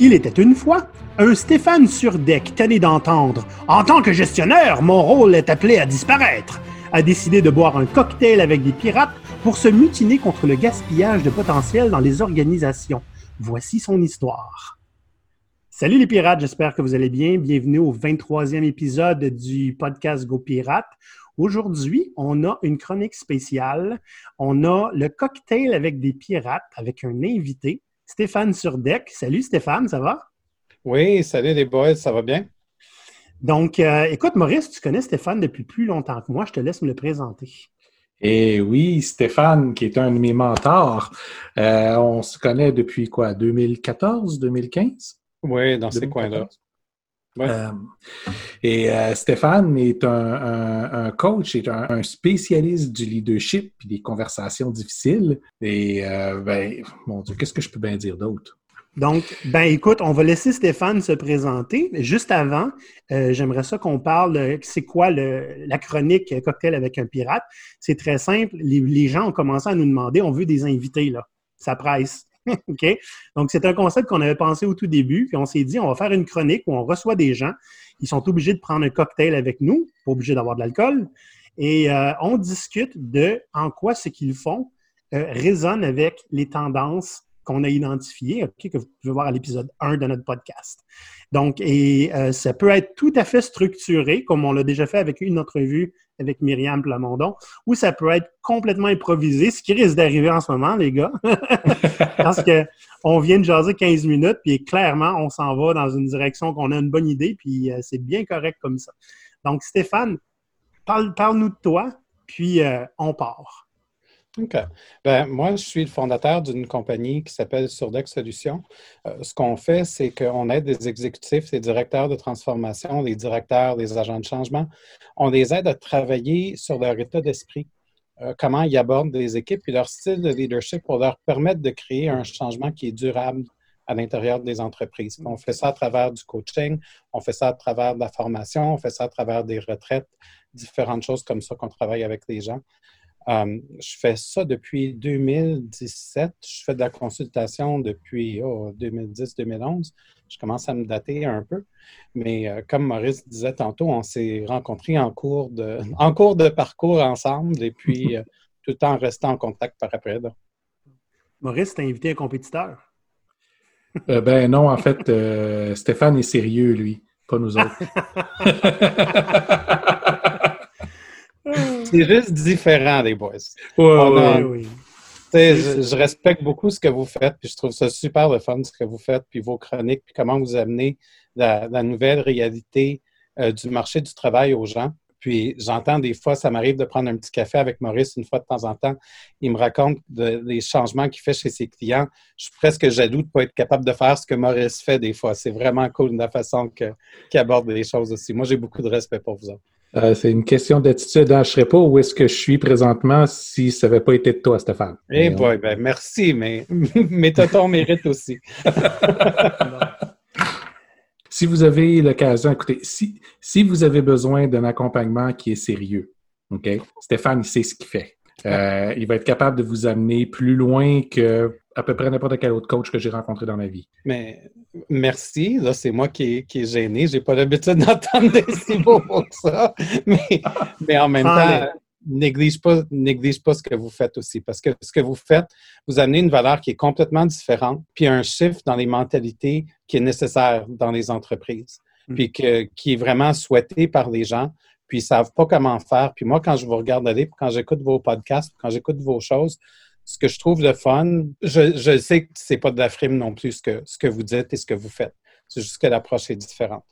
Il était une fois un Stéphane Surdeck tanné d'entendre En tant que gestionnaire, mon rôle est appelé à disparaître a décidé de boire un cocktail avec des pirates pour se mutiner contre le gaspillage de potentiel dans les organisations. Voici son histoire. Salut les pirates, j'espère que vous allez bien. Bienvenue au 23e épisode du podcast Go Pirate. Aujourd'hui, on a une chronique spéciale. On a le cocktail avec des pirates avec un invité. Stéphane Surdeck. Salut Stéphane, ça va? Oui, salut les boys, ça va bien? Donc, euh, écoute, Maurice, tu connais Stéphane depuis plus longtemps que moi. Je te laisse me le présenter. Eh oui, Stéphane, qui est un de mes mentors. Euh, on se connaît depuis quoi, 2014, 2015? Oui, dans ces coins-là. Euh, et euh, Stéphane est un, coach, est un, spécialiste du leadership et des conversations difficiles. Et euh, ben, mon Dieu, qu'est-ce que je peux bien dire d'autre? Donc, ben écoute, on va laisser Stéphane se présenter. Juste avant, j'aimerais ça qu'on parle, c'est quoi la chronique Cocktail avec un pirate. C'est très simple. Les, les, gens ont commencé à nous demander, on veut des invités, là. Ça presse. Donc, c'est un concept qu'on avait pensé au tout début, puis on s'est dit, on va faire une chronique où on reçoit des gens. Ils sont obligés de prendre un cocktail avec nous, pas obligés d'avoir de l'alcool. Et euh, on discute de en quoi ce qu'ils font euh, résonne avec les tendances qu'on a identifiées, que vous pouvez voir à l'épisode 1 de notre podcast. Donc, et euh, ça peut être tout à fait structuré, comme on l'a déjà fait avec une entrevue avec Myriam Plamondon, ou ça peut être complètement improvisé, ce qui risque d'arriver en ce moment, les gars. Parce qu'on vient de jaser 15 minutes, puis clairement, on s'en va dans une direction qu'on a une bonne idée, puis euh, c'est bien correct comme ça. Donc, Stéphane, parle-nous de toi, puis euh, on part. OK. Ben, moi, je suis le fondateur d'une compagnie qui s'appelle Surdex Solutions. Euh, ce qu'on fait, c'est qu'on aide des exécutifs, des directeurs de transformation, des directeurs, des agents de changement. On les aide à travailler sur leur état d'esprit, euh, comment ils abordent des équipes et leur style de leadership pour leur permettre de créer un changement qui est durable à l'intérieur des entreprises. On fait ça à travers du coaching, on fait ça à travers de la formation, on fait ça à travers des retraites, différentes choses comme ça qu'on travaille avec les gens. Euh, je fais ça depuis 2017. Je fais de la consultation depuis 2010-2011. Je commence à me dater un peu. Mais euh, comme Maurice disait tantôt, on s'est rencontrés en cours, de, en cours de parcours ensemble et puis euh, tout temps restant en contact par après. Maurice, t'as invité un compétiteur? ben non, en fait, Stéphane est sérieux, lui, pas nous autres. C'est juste différent, les boys. oui, Je, respecte beaucoup ce que vous faites, puis je trouve ça super le fun ce que vous faites, puis vos chroniques, puis comment vous amenez la, nouvelle réalité euh, du marché du travail aux gens. Puis j'entends des fois, ça m'arrive de prendre un petit café avec Maurice une fois de temps en temps. Il me raconte des changements qu'il fait chez ses clients. Je suis presque jaloux de ne pas être capable de faire ce que Maurice fait des fois. C'est vraiment cool de la façon qu'il aborde les choses aussi. Moi, j'ai beaucoup de respect pour vous autres. Euh, c'est une question d'attitude. Hein. Je ne serais pas où est-ce que je suis présentement si ça n'avait pas été de toi, Stéphane. Eh boy, ben merci, mais, mais tu as ton mérite aussi. si vous avez l'occasion, écoutez, si, si vous avez besoin d'un accompagnement qui est sérieux, OK? Stéphane, il sait ce qu'il fait. Euh, il va être capable de vous amener plus loin que à peu près n'importe quel autre coach que j'ai rencontré dans ma vie. Mais merci. Là, c'est moi qui, qui est gêné. J'ai pas l'habitude d'entendre des si beaux pour ça. Mais, mais en même temps, néglige pas, néglige pas ce que vous faites aussi. Parce que ce que vous faites, vous amenez une valeur qui est complètement différente, puis un chiffre dans les mentalités qui est nécessaire dans les entreprises, mm. puis que, qui est vraiment souhaité par les gens puis ils savent pas comment faire. Puis moi, quand je vous regarde aller, quand j'écoute vos podcasts, quand j'écoute vos choses, ce que je trouve de fun, je, sais que c'est pas de la frime non plus ce que, ce que vous dites et ce que vous faites. C'est juste que l'approche est différente.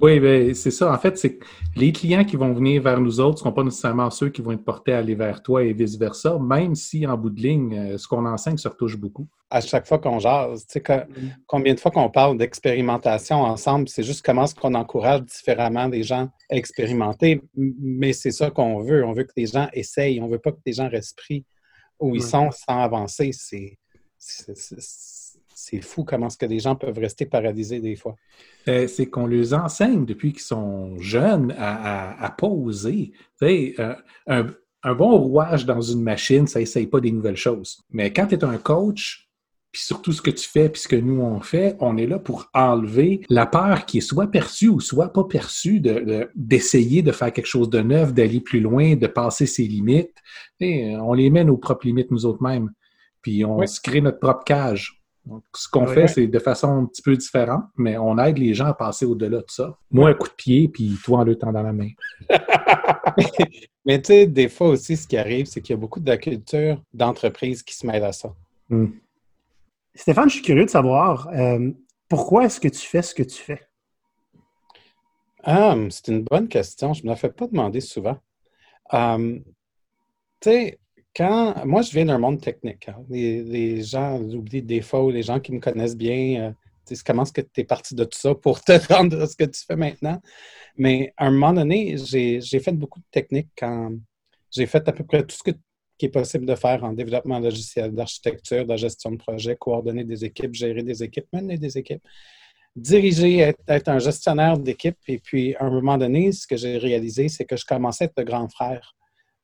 Oui, ben, c'est ça. En fait, c'est les clients qui vont venir vers nous autres ne seront pas nécessairement ceux qui vont être portés à aller vers toi et vice-versa, même si en bout de ligne, euh, ce qu'on enseigne se retouche beaucoup. À chaque fois qu'on jase, tu sais, mm. combien de fois qu'on parle d'expérimentation ensemble, c'est juste comment est-ce qu'on encourage différemment les gens à expérimenter, mais c'est ça qu'on veut. On veut que les gens essayent, on ne veut pas que les gens restent pris où ils sont sans avancer. C'est c'est fou comment ce que les gens peuvent rester paralysés des fois. Euh, c'est qu'on les enseigne depuis qu'ils sont jeunes à, à, poser. Euh, un, bon rouage dans une machine, ça n'essaye pas des nouvelles choses. Mais quand tu es un coach, puis surtout ce que tu fais, puis ce que nous on fait, on est là pour enlever la peur qui est soit perçue ou soit pas perçue d'essayer de, faire quelque chose de neuf, d'aller plus loin, de passer ses limites. Et on les met nos propres limites nous autres mêmes. Puis on se crée notre propre cage. Donc, ce qu'on fait, c'est de façon un petit peu différente, mais on aide les gens à passer au-delà de ça. Moi, un coup de pied, puis toi, en le temps dans la main. mais tu sais, des fois aussi, ce qui arrive, c'est qu'il y a beaucoup de culture d'entreprise qui se mêle à ça. Hmm. Stéphane, je suis curieux de savoir euh, pourquoi est-ce que tu fais ce que tu fais? Ah, c'est une bonne question. Je ne me la fais pas demander souvent. Euh, tu sais, quand moi, je viens d'un monde technique. Hein. Les, gens, j'oublie des fois, les gens qui me connaissent bien, euh, comment est-ce que tu es parti de tout ça pour te rendre à ce que tu fais maintenant? Mais à un moment donné, j'ai fait beaucoup de techniques quand j'ai fait à peu près tout ce qui est possible de faire en développement logiciel, d'architecture, de gestion de projet, coordonner des équipes, gérer des équipes, mener des équipes, diriger, être, un gestionnaire d'équipe. Et puis, à un moment donné, ce que j'ai réalisé, c'est que je commençais à être le grand frère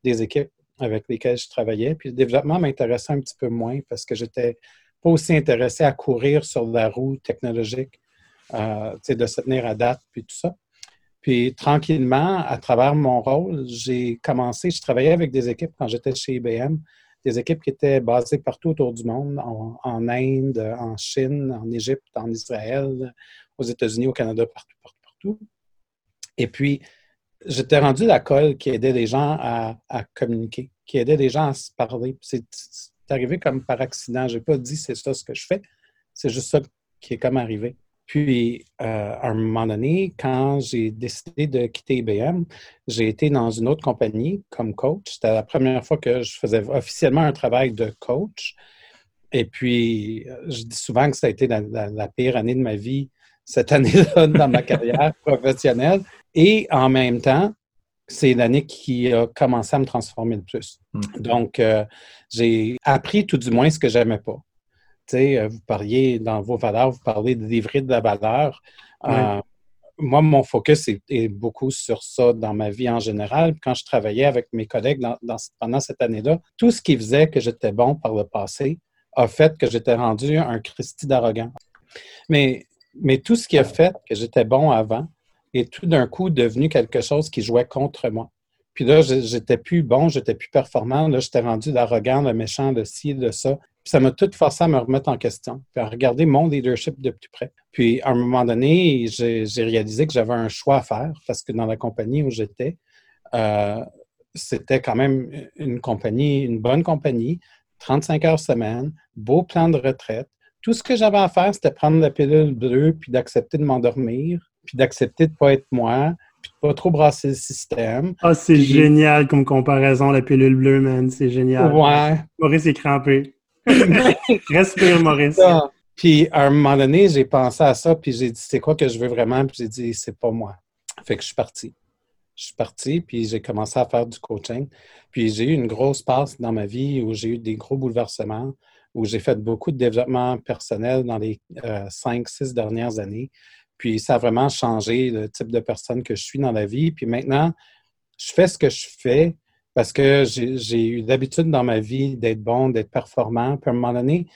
des équipes avec lesquels je travaillais. Puis le développement m'intéressait un petit peu moins parce que j'étais pas aussi intéressé à courir sur la roue technologique, euh, de se tenir à date, puis tout ça. Puis tranquillement, à travers mon rôle, j'ai commencé, je travaillais avec des équipes quand j'étais chez IBM, des équipes qui étaient basées partout autour du monde, en, Inde, en Chine, en Égypte, en Israël, aux États-Unis, au Canada, partout, partout, partout. Et puis, j'étais rendu la colle qui aidait les gens à, communiquer, qui aidait les gens à se parler. C'est arrivé comme par accident. Je n'ai pas dit c'est ça ce que je fais. C'est juste ça qui est comme arrivé. Puis, euh, à un moment donné, quand j'ai décidé de quitter IBM, j'ai été dans une autre compagnie comme coach. C'était la première fois que je faisais officiellement un travail de coach. Et puis, je dis souvent que ça a été la pire année de ma vie cette année-là dans ma carrière professionnelle. Et en même temps, c'est l'année qui a commencé à me transformer le plus. Hmm. Donc, euh, j'ai appris tout du moins ce que j'aimais pas. Euh, vous parliez dans vos valeurs, vous parlez de livrer de la valeur. Euh, moi, mon focus est, beaucoup sur ça dans ma vie en général. Quand je travaillais avec mes collègues pendant cette année-là, tout ce qui faisait que j'étais bon par le passé a fait que j'étais rendu un Christy d'arrogant. Mais, mais tout ce qui a fait que j'étais bon avant, est tout d'un coup devenu quelque chose qui jouait contre moi. Puis là, j'étais plus bon, j'étais plus performant. Là, j'étais rendu l'arrogant, le méchant, le ci, le ça. Puis ça m'a tout forcé à me remettre en question, puis à regarder mon leadership de plus près. Puis à un moment donné, j'ai réalisé que j'avais un choix à faire parce que dans la compagnie où j'étais, euh, c'était quand même une compagnie, une bonne compagnie, 35 heures semaine, beau plan de retraite. Tout ce que j'avais à faire, c'était prendre la pilule bleue puis d'accepter de m'endormir, puis d'accepter de ne pas être moi, puis de pas trop brasser le système. Ah, c'est génial comme comparaison, la pilule bleue, man. C'est génial. Ouais. Maurice est crampé. Respire, Maurice. Puis à un moment donné, j'ai pensé à ça, puis j'ai dit, c'est quoi que je veux vraiment? Puis j'ai dit, c'est pas moi. Fait que je suis parti. Je suis parti, puis j'ai commencé à faire du coaching. Puis j'ai eu une grosse passe dans ma vie où j'ai eu des gros bouleversements, où j'ai fait beaucoup de développement personnel dans les euh, cinq, six dernières années. Puis ça a vraiment changé le type de personne que je suis dans la vie. Puis maintenant, je fais ce que je fais parce que j'ai eu l'habitude dans ma vie d'être bon, d'être performant. Puis à un moment donné,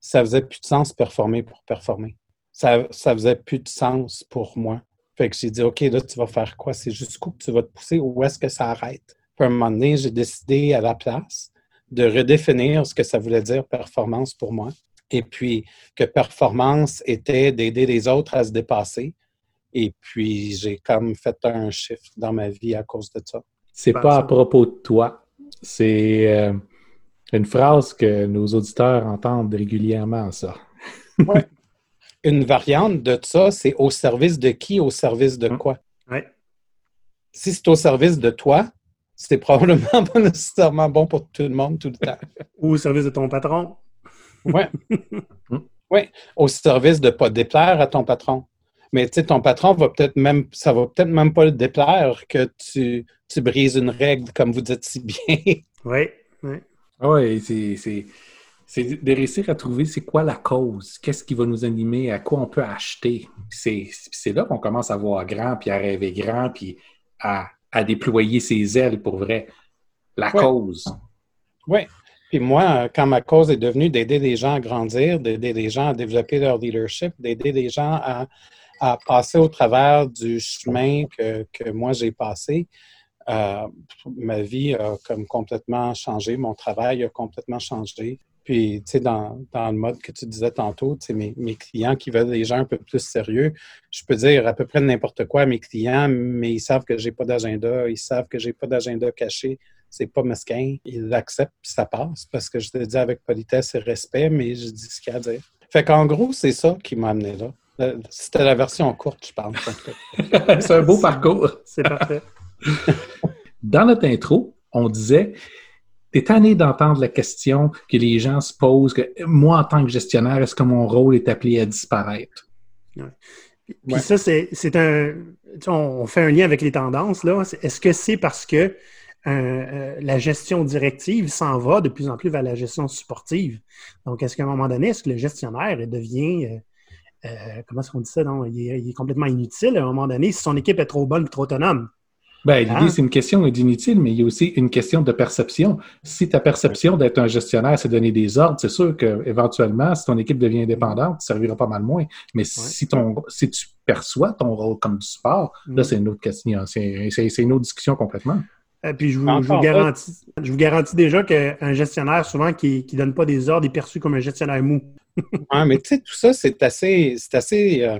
ça faisait plus de sens performer pour performer. Ça, ça faisait plus de sens pour moi. Fait que j'ai dit, OK, là, tu vas faire quoi? C'est jusqu'où que tu vas te pousser? Où est-ce que ça arrête? Puis à un moment donné, j'ai décidé à la place de redéfinir ce que ça voulait dire performance pour moi et puis que performance était d'aider les autres à se dépasser. Et puis, j'ai comme fait un shift dans ma vie à cause de ça. C'est pas à propos de toi. C'est euh, une phrase que nos auditeurs entendent régulièrement, ça. oui. Une variante de ça, c'est au service de qui, au service de quoi? Oui. Si c'est au service de toi, c'est probablement pas nécessairement bon pour tout le monde tout le temps. Ou au service de ton patron. Oui. oui, au service de ne pas déplaire à ton patron. Mais tu sais, ton patron va peut-être même, ça va peut-être même pas le déplaire que tu, tu, brises une règle, comme vous dites si bien. oui, oui. Oui, c'est c'est de réussir à trouver c'est quoi la cause, qu'est-ce qui va nous animer, à quoi on peut acheter. C'est là qu'on commence à voir grand, puis à rêver grand, puis à, à déployer ses ailes pour vrai. La cause. Oui. Puis moi, quand ma cause est devenue d'aider les gens à grandir, d'aider les gens à développer leur leadership, d'aider les gens à, passer au travers du chemin que, que moi j'ai passé, euh, ma vie a comme complètement changé, mon travail a complètement changé. Puis, tu sais, dans, dans, le mode que tu disais tantôt, tu sais, mes, mes, clients qui veulent des gens un peu plus sérieux, je peux dire à peu près n'importe quoi à mes clients, mais ils savent que j'ai pas d'agenda, ils savent que j'ai pas d'agenda caché, c'est pas mesquin. Ils l'acceptent, puis ça passe, parce que je te dis avec politesse et respect, mais je dis ce qu'il y a à dire. Fait qu'en gros, c'est ça qui m'a amené là. Euh, c'était la version courte, je pense. c'est un beau parcours. C'est parfait. Dans notre intro, on disait T'es tanné d'entendre la question que les gens se posent que moi, en tant que gestionnaire, est-ce que mon rôle est appelé à disparaître? Puis ça, c'est un. On fait un lien avec les tendances. là. Est-ce que c'est parce que euh, euh, la gestion directive s'en va de plus en plus vers la gestion sportive? Donc, est-ce qu'à un moment donné, est-ce que le gestionnaire devient. Euh, comment est-ce qu'on dit ça? Non? Il, est, il, est, complètement inutile à un moment donné si son équipe est trop bonne ou trop autonome. Ben, l'idée, ah. c'est une question d'inutile, mais il y a aussi une question de perception. Si ta perception d'être un gestionnaire, c'est donner des ordres, c'est sûr qu'éventuellement, si ton équipe devient indépendante, tu servira pas mal moins. Mais si, ton, si tu perçois ton rôle comme du sport, là, mm. c'est une autre question. C'est une autre discussion complètement. Et euh, puis je vous, garantis, je vous garantis déjà qu'un gestionnaire, souvent, qui ne donne pas des ordres, est perçu comme un gestionnaire mou. Oui, mais tu sais, tout ça, c'est assez, assez euh,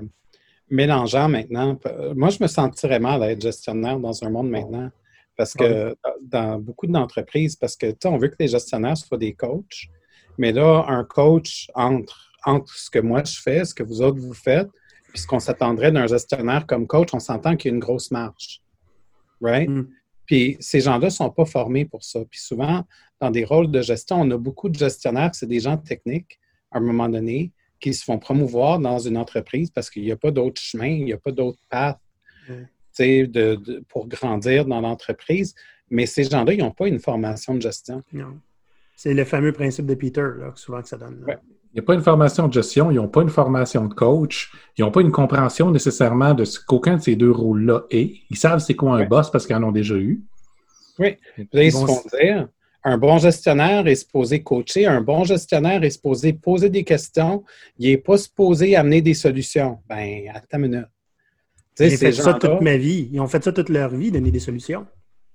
mélangeant maintenant. Moi, je me sentirais mal d'être gestionnaire dans un monde maintenant. Parce que dans beaucoup d'entreprises, parce que tu on veut que les gestionnaires soient des coachs, mais là, un coach entre, entre ce que moi je fais, ce que vous autres vous faites, puis ce qu'on s'attendrait d'un gestionnaire comme coach, on s'entend qu'il y a une grosse marge. Right? Mm. Puis ces gens-là ne sont pas formés pour ça. Puis souvent, dans des rôles de gestion, on a beaucoup de gestionnaires, c'est des gens techniques à un moment donné, qui se font promouvoir dans une entreprise parce qu'il n'y a pas d'autre chemin, il n'y a pas d'autre path de, pour grandir dans l'entreprise. Mais ces gens-là, ils n'ont pas une formation de gestion. Non. C'est le fameux principe de Peter, là, souvent que ça donne. Il n'y a pas une formation de gestion, ils n'ont pas une formation de coach, ils n'ont pas une compréhension nécessairement de ce qu'aucun de ces deux rôles-là est. Ils savent c'est quoi un boss parce qu'ils en ont déjà eu. Oui. ils se font dire un bon gestionnaire est supposé coacher, un bon gestionnaire est supposé poser des questions, il n'est pas supposé amener des solutions. Ben, attends une minute. Ils ont fait ça toute ma vie. Ils ont fait ça toute leur vie, donner des solutions.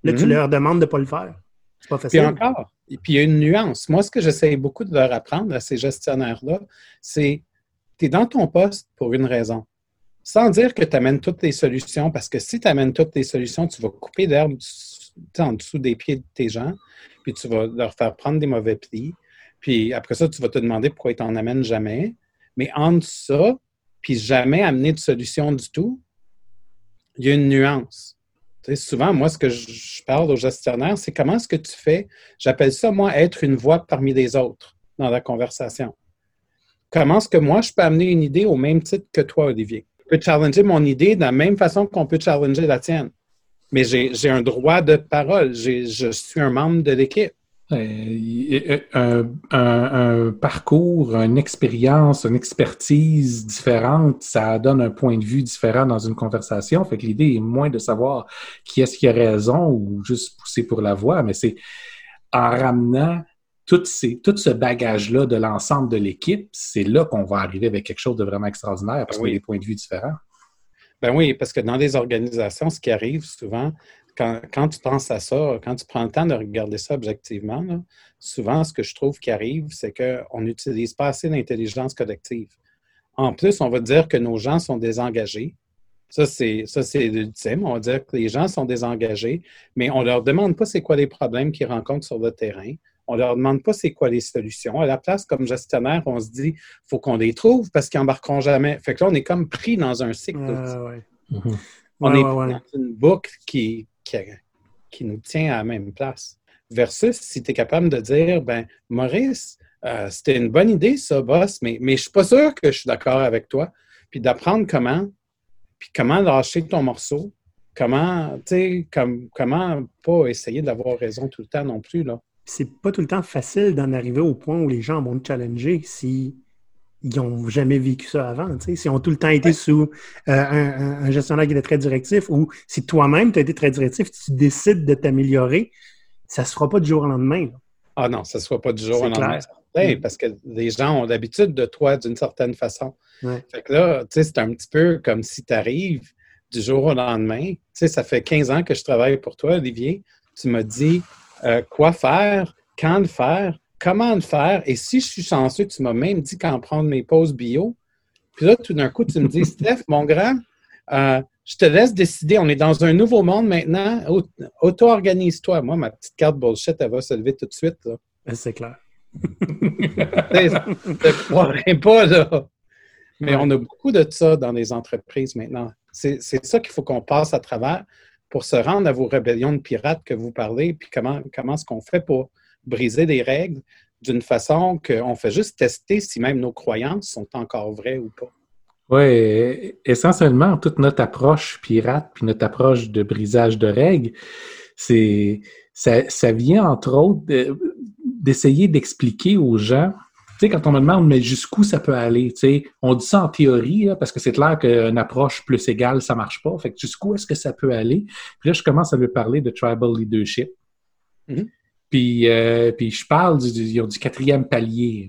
Là, tu mhm. leur demandes de ne pas le faire. C'est pas facile. Puis encore, puis il y a une nuance. Moi, ce que j'essaie beaucoup de leur apprendre à ces gestionnaires-là, c'est tu es dans ton poste pour une raison. Sans dire que tu amènes toutes les solutions, parce que si tu amènes toutes les solutions, tu vas couper l'herbe en dessous des pieds de tes gens puis tu vas leur faire prendre des mauvais plis. Puis après ça, tu vas te demander pourquoi ils t'en amènent jamais. Mais entre ça, puis jamais amener de solution du tout, il y a une nuance. Souvent, moi, ce que je parle aux gestionnaires, c'est comment est-ce que tu fais, j'appelle ça, moi, être une voix parmi les autres dans la conversation. Comment est-ce que moi, je peux amener une idée au même titre que toi, Olivier? Je peux challenger mon idée de la même façon qu'on peut challenger la tienne mais j'ai un droit de parole. Je suis un membre de l'équipe. Euh, un, un, parcours, une expérience, une expertise différente, ça donne un point de vue différent dans une conversation. Fait que l'idée est moins de savoir qui est-ce qui a raison ou juste pousser pour la voix, mais c'est en ramenant tout, ces, tout ce bagage-là de l'ensemble de l'équipe, c'est là qu'on va arriver avec quelque chose de vraiment extraordinaire parce qu'il y a des points de vue différents. Ben oui, parce que dans des organisations, ce qui arrive souvent, quand, tu penses à ça, quand tu prends le temps de regarder ça objectivement, souvent, ce que je trouve qui arrive, c'est qu'on n'utilise pas assez d'intelligence collective. En plus, on va dire que nos gens sont désengagés. Ça, c'est l'ultime. On va dire que les gens sont désengagés, mais on ne leur demande pas c'est quoi les problèmes qu'ils rencontrent sur le terrain. On ne leur demande pas c'est quoi les solutions. À la place, comme gestionnaire, on se dit, il faut qu'on les trouve parce qu'ils n'embarqueront jamais. Fait que là, on est comme pris dans un cycle. On est dans une boucle qui, qui, nous tient à la même place. Versus si tu es capable de dire, ben Maurice, euh, c'était une bonne idée, ça, boss, mais, mais je ne suis pas sûr que je suis d'accord avec toi. Puis d'apprendre comment, puis comment lâcher ton morceau, comment, tu sais, comme, comment pas essayer d'avoir raison tout le temps non plus, là c'est pas tout le temps facile d'en arriver au point où les gens vont te challenger si ils n'ont jamais vécu ça avant. S'ils ont tout le temps été sous euh, un, gestionnaire qui était très directif ou si toi-même tu as été très directif, tu décides de t'améliorer, ça ne se fera pas du jour au lendemain. Ah non, ça ne soit pas du jour au lendemain. Mm. Parce que les gens ont l'habitude de toi d'une certaine façon. Fait que là, tu sais, c'est un petit peu comme si tu arrives du jour au lendemain. Tu sais, ça fait 15 ans que je travaille pour toi, Olivier. Tu m'as dit euh, quoi faire, quand le faire, comment le faire? Et si je suis chanceux, tu m'as même dit quand prendre mes pauses bio. Puis là, tout d'un coup, tu me dis, Steph, mon grand, euh, je te laisse décider. On est dans un nouveau monde maintenant. Auto-organise-toi. Moi, ma petite carte bullshit, elle va se lever tout de suite. C'est clair. je ne pas, là. Mais on a beaucoup de ça dans les entreprises maintenant. C'est ça qu'il faut qu'on passe à travers pour se rendre à vos rébellions de pirates que vous parlez, puis comment, comment est-ce qu'on fait pour briser des règles d'une façon qu'on fait juste tester si même nos croyances sont encore vraies ou pas? Oui, essentiellement, toute notre approche pirate, puis notre approche de brisage de règles, c'est ça, ça, vient entre autres d'essayer d'expliquer aux gens sais, quand on me demande, mais jusqu'où ça peut aller, tu sais, on dit ça en théorie, parce que c'est clair qu'une approche plus égale, ça marche pas. Fait que jusqu'où est-ce que ça peut aller? Puis là, je commence à me parler de tribal leadership. Mm-hmm. puis, euh, puis je parle du, du, du quatrième palier.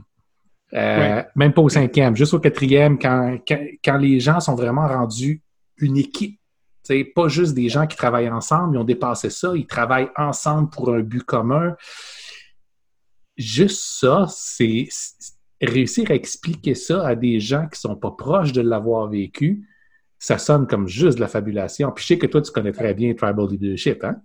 Euh, même pas au cinquième, juste au quatrième, quand, quand, les gens sont vraiment rendus une équipe. sais, pas juste des gens qui travaillent ensemble, ils ont dépassé ça, ils travaillent ensemble pour un but commun juste ça, c'est réussir à expliquer ça à des gens qui sont pas proches de l'avoir vécu, ça sonne comme juste de la fabulation. Puis je sais que toi, tu connais très bien Tribal Leadership, hein?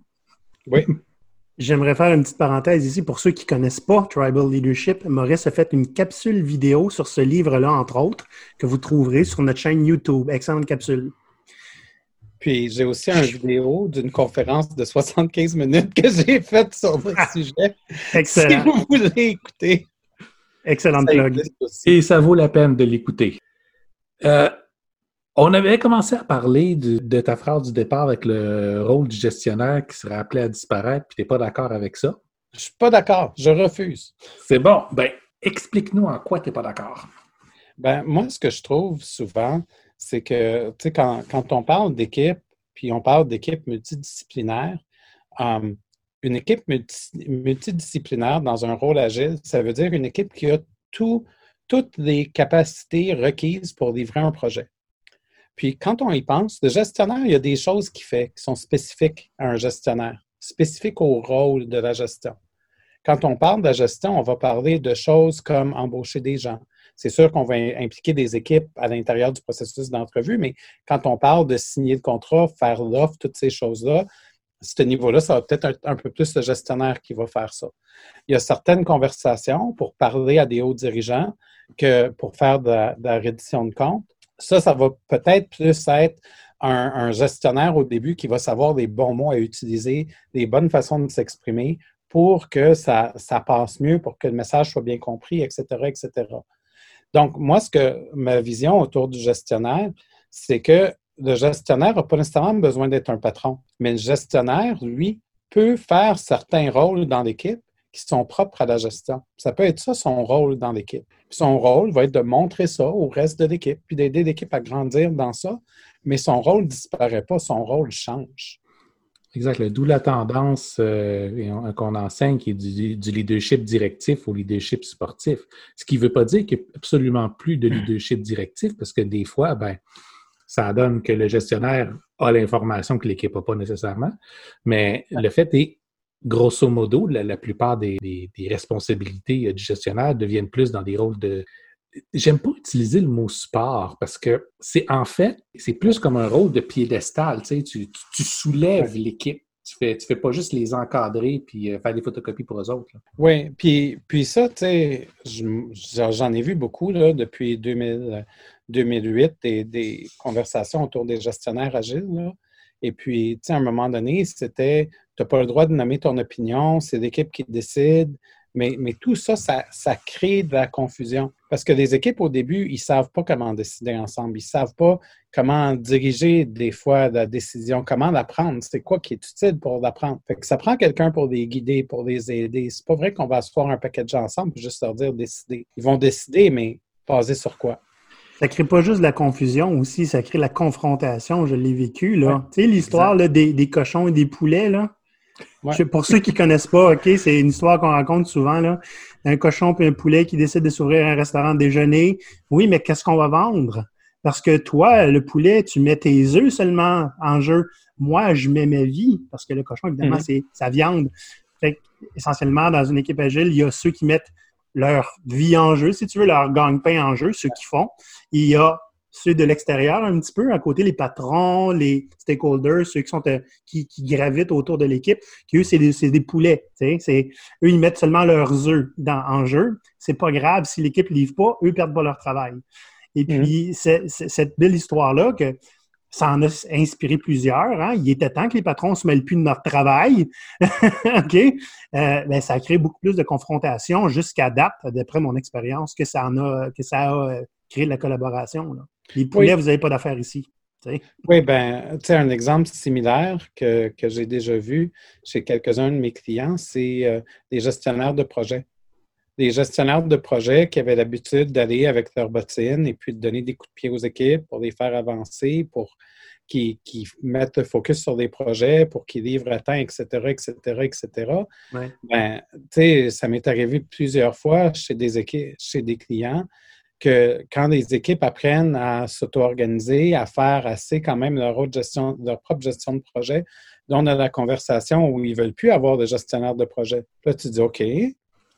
Oui. J'aimerais faire une petite parenthèse ici pour ceux qui ne connaissent pas Tribal Leadership. Maurice a fait une capsule vidéo sur ce livre-là, entre autres, que vous trouverez sur notre chaîne YouTube. Excellente capsule. Puis j'ai aussi une vidéo d'une conférence de 75 minutes que j'ai faite sur le ah! sujet. Excellent. Si vous voulez écouter. Excellent plug. Et ça vaut la peine de l'écouter. Euh, on avait commencé à parler de, ta phrase du départ avec le rôle du gestionnaire qui serait appelé à disparaître, puis tu n'es pas d'accord avec ça? Je suis pas d'accord. Je refuse. C'est bon. Ben, explique-nous en quoi tu n'es pas d'accord. Ben, moi, ce que je trouve souvent, c'est que, quand, on parle d'équipe, puis on parle d'équipe multidisciplinaire, um, une équipe multidisciplinaire dans un rôle agile, ça veut dire une équipe qui a toutes les capacités requises pour livrer un projet. Puis quand on y pense, le gestionnaire, il y a des choses qu'il fait qui sont spécifiques à un gestionnaire, spécifiques au rôle de la gestion. Quand on parle de la gestion, on va parler de choses comme embaucher des gens, c'est sûr qu'on va impliquer des équipes à l'intérieur du processus d'entrevue, mais quand on parle de signer le contrat, faire l'offre, toutes ces choses-là, à ce niveau-là, ça va peut-être être un, peu plus le gestionnaire qui va faire ça. Il y a certaines conversations pour parler à des hauts dirigeants que pour faire de la, reddition de compte. Ça, ça va peut-être plus être un, gestionnaire au début qui va savoir les bons mots à utiliser, les bonnes façons de s'exprimer pour que ça, ça passe mieux, pour que le message soit bien compris, etc., etc. Donc, moi, ce que ma vision autour du gestionnaire, c'est que le gestionnaire n'a pas nécessairement besoin d'être un patron, mais le gestionnaire, lui, peut faire certains rôles dans l'équipe qui sont propres à la gestion. Ça peut être ça son rôle dans l'équipe. Son rôle va être de montrer ça au reste de l'équipe, puis d'aider l'équipe à grandir dans ça, mais son rôle ne disparaît pas, son rôle change. Exact. D'où la tendance euh, qu'on enseigne qui est du, leadership directif au leadership sportif. Ce qui ne veut pas dire qu'il n'y a absolument plus de leadership directif parce que des fois, ben, ça donne que le gestionnaire a l'information que l'équipe n'a pas nécessairement. Mais le fait est, grosso modo, la, plupart des, responsabilités du gestionnaire deviennent plus dans des rôles de, J'aime pas utiliser le mot sport parce que c'est en fait, c'est plus comme un rôle de piédestal. Tu, sais, tu, soulèves l'équipe. Tu fais, tu fais pas juste les encadrer puis euh, faire des photocopies pour eux autres. Oui, puis, puis ça, tu sais, j'en ai vu beaucoup là, depuis 2000, 2008 des, des, conversations autour des gestionnaires agiles. Et puis, tu sais, à un moment donné, c'était tu n'as pas le droit de nommer ton opinion, c'est l'équipe qui décide. Mais, tout ça, ça, crée de la confusion. Parce que les équipes, au début, ils ne savent pas comment décider ensemble. Ils ne savent pas comment diriger des fois la décision, comment la prendre. C'est quoi qui est utile pour l'apprendre. Fait que ça prend quelqu'un pour les guider, pour les aider. C'est pas vrai qu'on va se faire un paquet de gens ensemble et juste leur dire décider. Ils vont décider, mais basé sur quoi? Ça crée pas juste de la confusion aussi, ça crée la confrontation. Je l'ai vécu, là. Tu sais, l'histoire des, des, cochons et des poulets, là. Pour ceux qui ne connaissent pas, OK, c'est une histoire qu'on raconte souvent, là. Un cochon puis un poulet qui décide de s'ouvrir un restaurant de déjeuner. Oui, mais qu'est-ce qu'on va vendre? Parce que toi, le poulet, tu mets tes œufs seulement en jeu. Moi, je mets ma vie, parce que le cochon, évidemment, mhm. c'est sa viande. Fait essentiellement, dans une équipe agile, il y a ceux qui mettent leur vie en jeu, si tu veux, leur gagne-pain en jeu, ceux qui font. Il y a ceux de l'extérieur un petit peu, à côté les patrons, les stakeholders, ceux qui sont euh, qui, gravitent autour de l'équipe, qui eux, c'est des, des, poulets. C'est, eux, ils mettent seulement leurs œufs dans, en jeu. C'est pas grave si l'équipe ne livre pas, eux perdent pas leur travail. Et mhm. puis, cette belle histoire-là que ça en a inspiré plusieurs. Hein. Il était temps que les patrons ne se mêlent plus de notre travail. OK? Euh, ben, ça a créé beaucoup plus de confrontations jusqu'à date, d'après mon expérience, que ça en a, que ça a créé de la collaboration. Là. Les poulets, vous n'avez pas d'affaires ici. Oui, ben, tu sais, un exemple similaire que, j'ai déjà vu chez quelques-uns de mes clients, c'est euh, des gestionnaires de projets. Des gestionnaires de projets qui avaient l'habitude d'aller avec leur bottine et puis de donner des coups de pied aux équipes pour les faire avancer, pour qu'ils mettent le focus sur des projets, pour qu'ils livrent à temps, etc., etc., etc. Ben, tu sais, ça m'est arrivé plusieurs fois chez des équipes, chez des clients que quand les équipes apprennent à s'auto-organiser, à faire assez quand même leur, propre gestion de projet, là, on a la conversation où ils ne veulent plus avoir de gestionnaire de projet. Là, tu dis OK.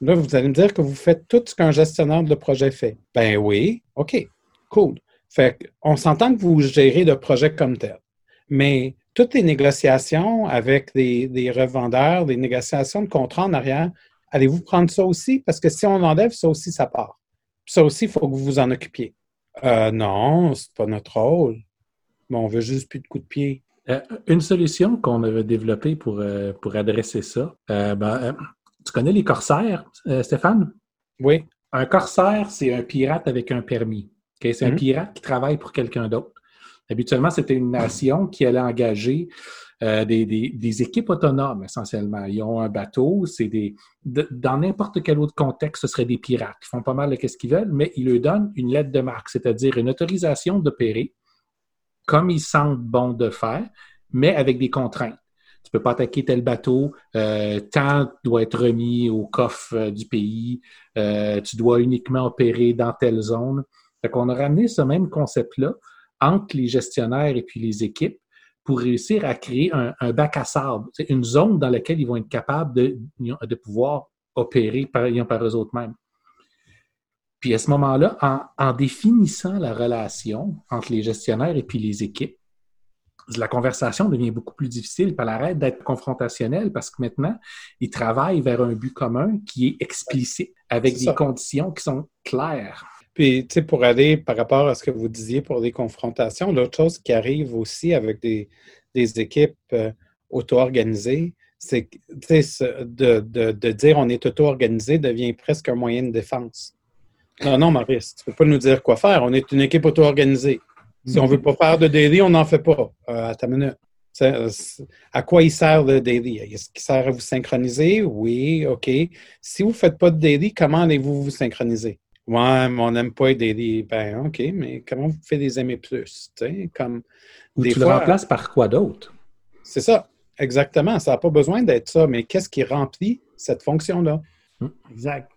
Là, vous allez me dire que vous faites tout ce qu'un gestionnaire de projet fait. Ben oui, OK, cool. Fait on s'entend que vous gérez le projet comme tel. Mais toutes les négociations avec des, revendeurs, des négociations de contrats en arrière, allez-vous prendre ça aussi? Parce que si on enlève, ça aussi, ça part. Ça aussi, il faut que vous vous en occupiez. Euh, non, c'est pas notre rôle. Mais on veut juste plus de coups de pied. Euh, une solution qu'on avait développée pour, euh, pour adresser ça, ben, tu connais les corsaires, Stéphane? Oui. Un corsaire, c'est un pirate avec un permis. C'est un mhm. pirate qui travaille pour quelqu'un d'autre. Habituellement, c'était une nation qui allait engager euh, des, équipes autonomes essentiellement. Ils ont un bateau, c'est des. dans n'importe quel autre contexte, ce serait des pirates. Ils font pas mal de ce qu'ils veulent, mais ils leur donnent une lettre de marque, c'est-à-dire une autorisation d'opérer comme ils sentent bon de faire, mais avec des contraintes. Tu ne peux pas attaquer tel bateau, euh, tant doit être remis au coffre euh, du pays, tu dois uniquement opérer dans telle zone. Fait qu'on a ramené ce même concept-là entre les gestionnaires et puis les équipes pour réussir à créer un, bac à sable, c'est une zone dans laquelle ils vont être capables de, de pouvoir opérer par, par eux-mêmes. Puis à ce moment-là, en, définissant la relation entre les gestionnaires et puis les équipes, la conversation devient beaucoup plus difficile, puis elle arrête d'être confrontationnelle parce que maintenant, ils travaillent vers un but commun qui est explicite, avec des conditions qui sont claires. Puis, tu sais, pour aller par rapport à ce que vous disiez pour les confrontations, l'autre chose qui arrive aussi avec des, équipes euh, auto-organisées, c'est de, de, de, dire on est auto-organisé devient presque un moyen de défense. Non, non, Maurice, tu ne peux pas nous dire quoi faire. On est une équipe auto-organisée. Si on ne veut pas faire de daily, on n'en fait pas. Euh, à ta minute. à quoi il sert le daily? Est-ce qu'il sert à vous synchroniser? Oui, OK. Si vous ne faites pas de daily, comment allez-vous vous synchroniser? Ouais, mais on n'aime pas des, Ben, OK, mais comment vous faites des aimer plus? Comme Ou des tu le remplaces par quoi d'autre? C'est ça, exactement. Ça n'a pas besoin d'être ça, mais qu'est-ce qui remplit cette fonction-là? Hmm. Exact.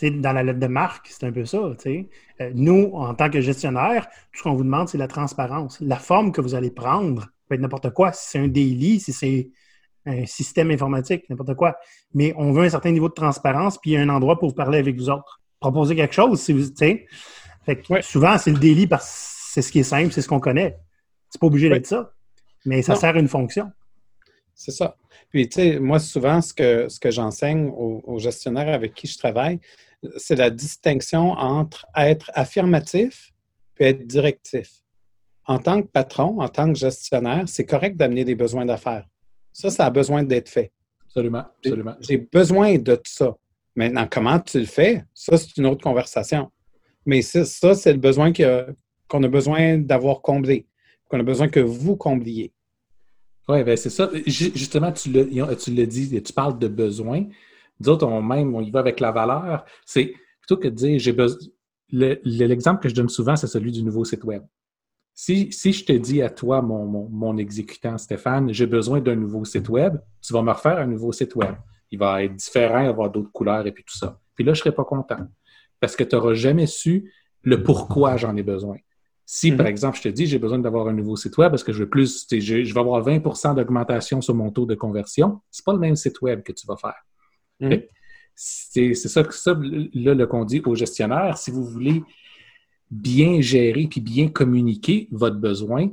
dans la lettre de marque, c'est un peu ça. Euh, nous, en tant que gestionnaire, tout ce qu'on vous demande, c'est la transparence. La forme que vous allez prendre peut être n'importe quoi. Si c'est un daily, si c'est un système informatique, n'importe quoi. Mais on veut un certain niveau de transparence, puis un endroit pour vous parler avec vous autres proposer quelque chose. Si vous, fait Souvent, c'est le délit parce que c'est ce qui est simple, c'est ce qu'on connaît. C'est pas obligé d'être ça, mais ça sert à une fonction. C'est ça. Puis, tu sais, moi, souvent, ce que, ce que j'enseigne aux, gestionnaires avec qui je travaille, c'est la distinction entre être affirmatif et être directif. En tant que patron, en tant que gestionnaire, c'est correct d'amener des besoins d'affaires. Ça, ça a besoin d'être fait. Absolument, absolument. J'ai besoin de tout ça. Maintenant, comment tu le fais, ça, c'est une autre conversation. Mais ça, c'est le besoin qu'on a, besoin d'avoir comblé, qu'on a besoin que vous combliez. Oui, bien, c'est ça. Justement, tu l'as dit, tu parles de besoin. Nous autres, on, même, on y va avec la valeur. C'est plutôt que de dire j'ai besoin. L'exemple que je donne souvent, c'est celui du nouveau site Web. Si, je te dis à toi, mon, exécutant Stéphane, j'ai besoin d'un nouveau site web, tu vas me refaire un nouveau site web. Il va être différent, il va avoir d'autres couleurs et puis tout ça. Puis là, je ne serai pas content parce que tu n'auras jamais su le pourquoi j'en ai besoin. Si, par mhm. exemple, je te dis, j'ai besoin d'avoir un nouveau site web parce que je veux plus, je, je vais avoir 20% d'augmentation sur mon taux de conversion, c'est pas le même site web que tu vas faire. Mhm. C'est ça, ça là, qu'on dit aux gestionnaires. Si vous voulez bien gérer puis bien communiquer votre besoin,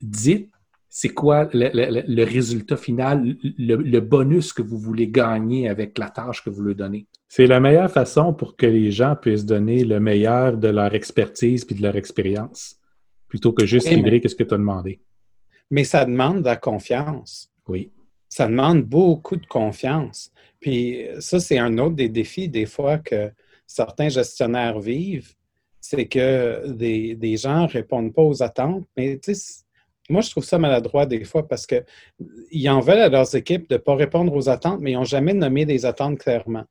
dites c'est quoi le, résultat final, le, bonus que vous voulez gagner avec la tâche que vous leur donnez? C'est la meilleure façon pour que les gens puissent donner le meilleur de leur expertise puis de leur expérience, plutôt que juste livrer ce que tu as demandé. Mais ça demande de la confiance. Oui. Ça demande beaucoup de confiance. Puis ça, c'est un autre des défis des fois que certains gestionnaires vivent, c'est que des, des gens ne répondent pas aux attentes, mais tu sais, moi, je trouve ça maladroit des fois parce qu'ils en veulent à leurs équipes de ne pas répondre aux attentes, mais ils n'ont jamais nommé des attentes clairement.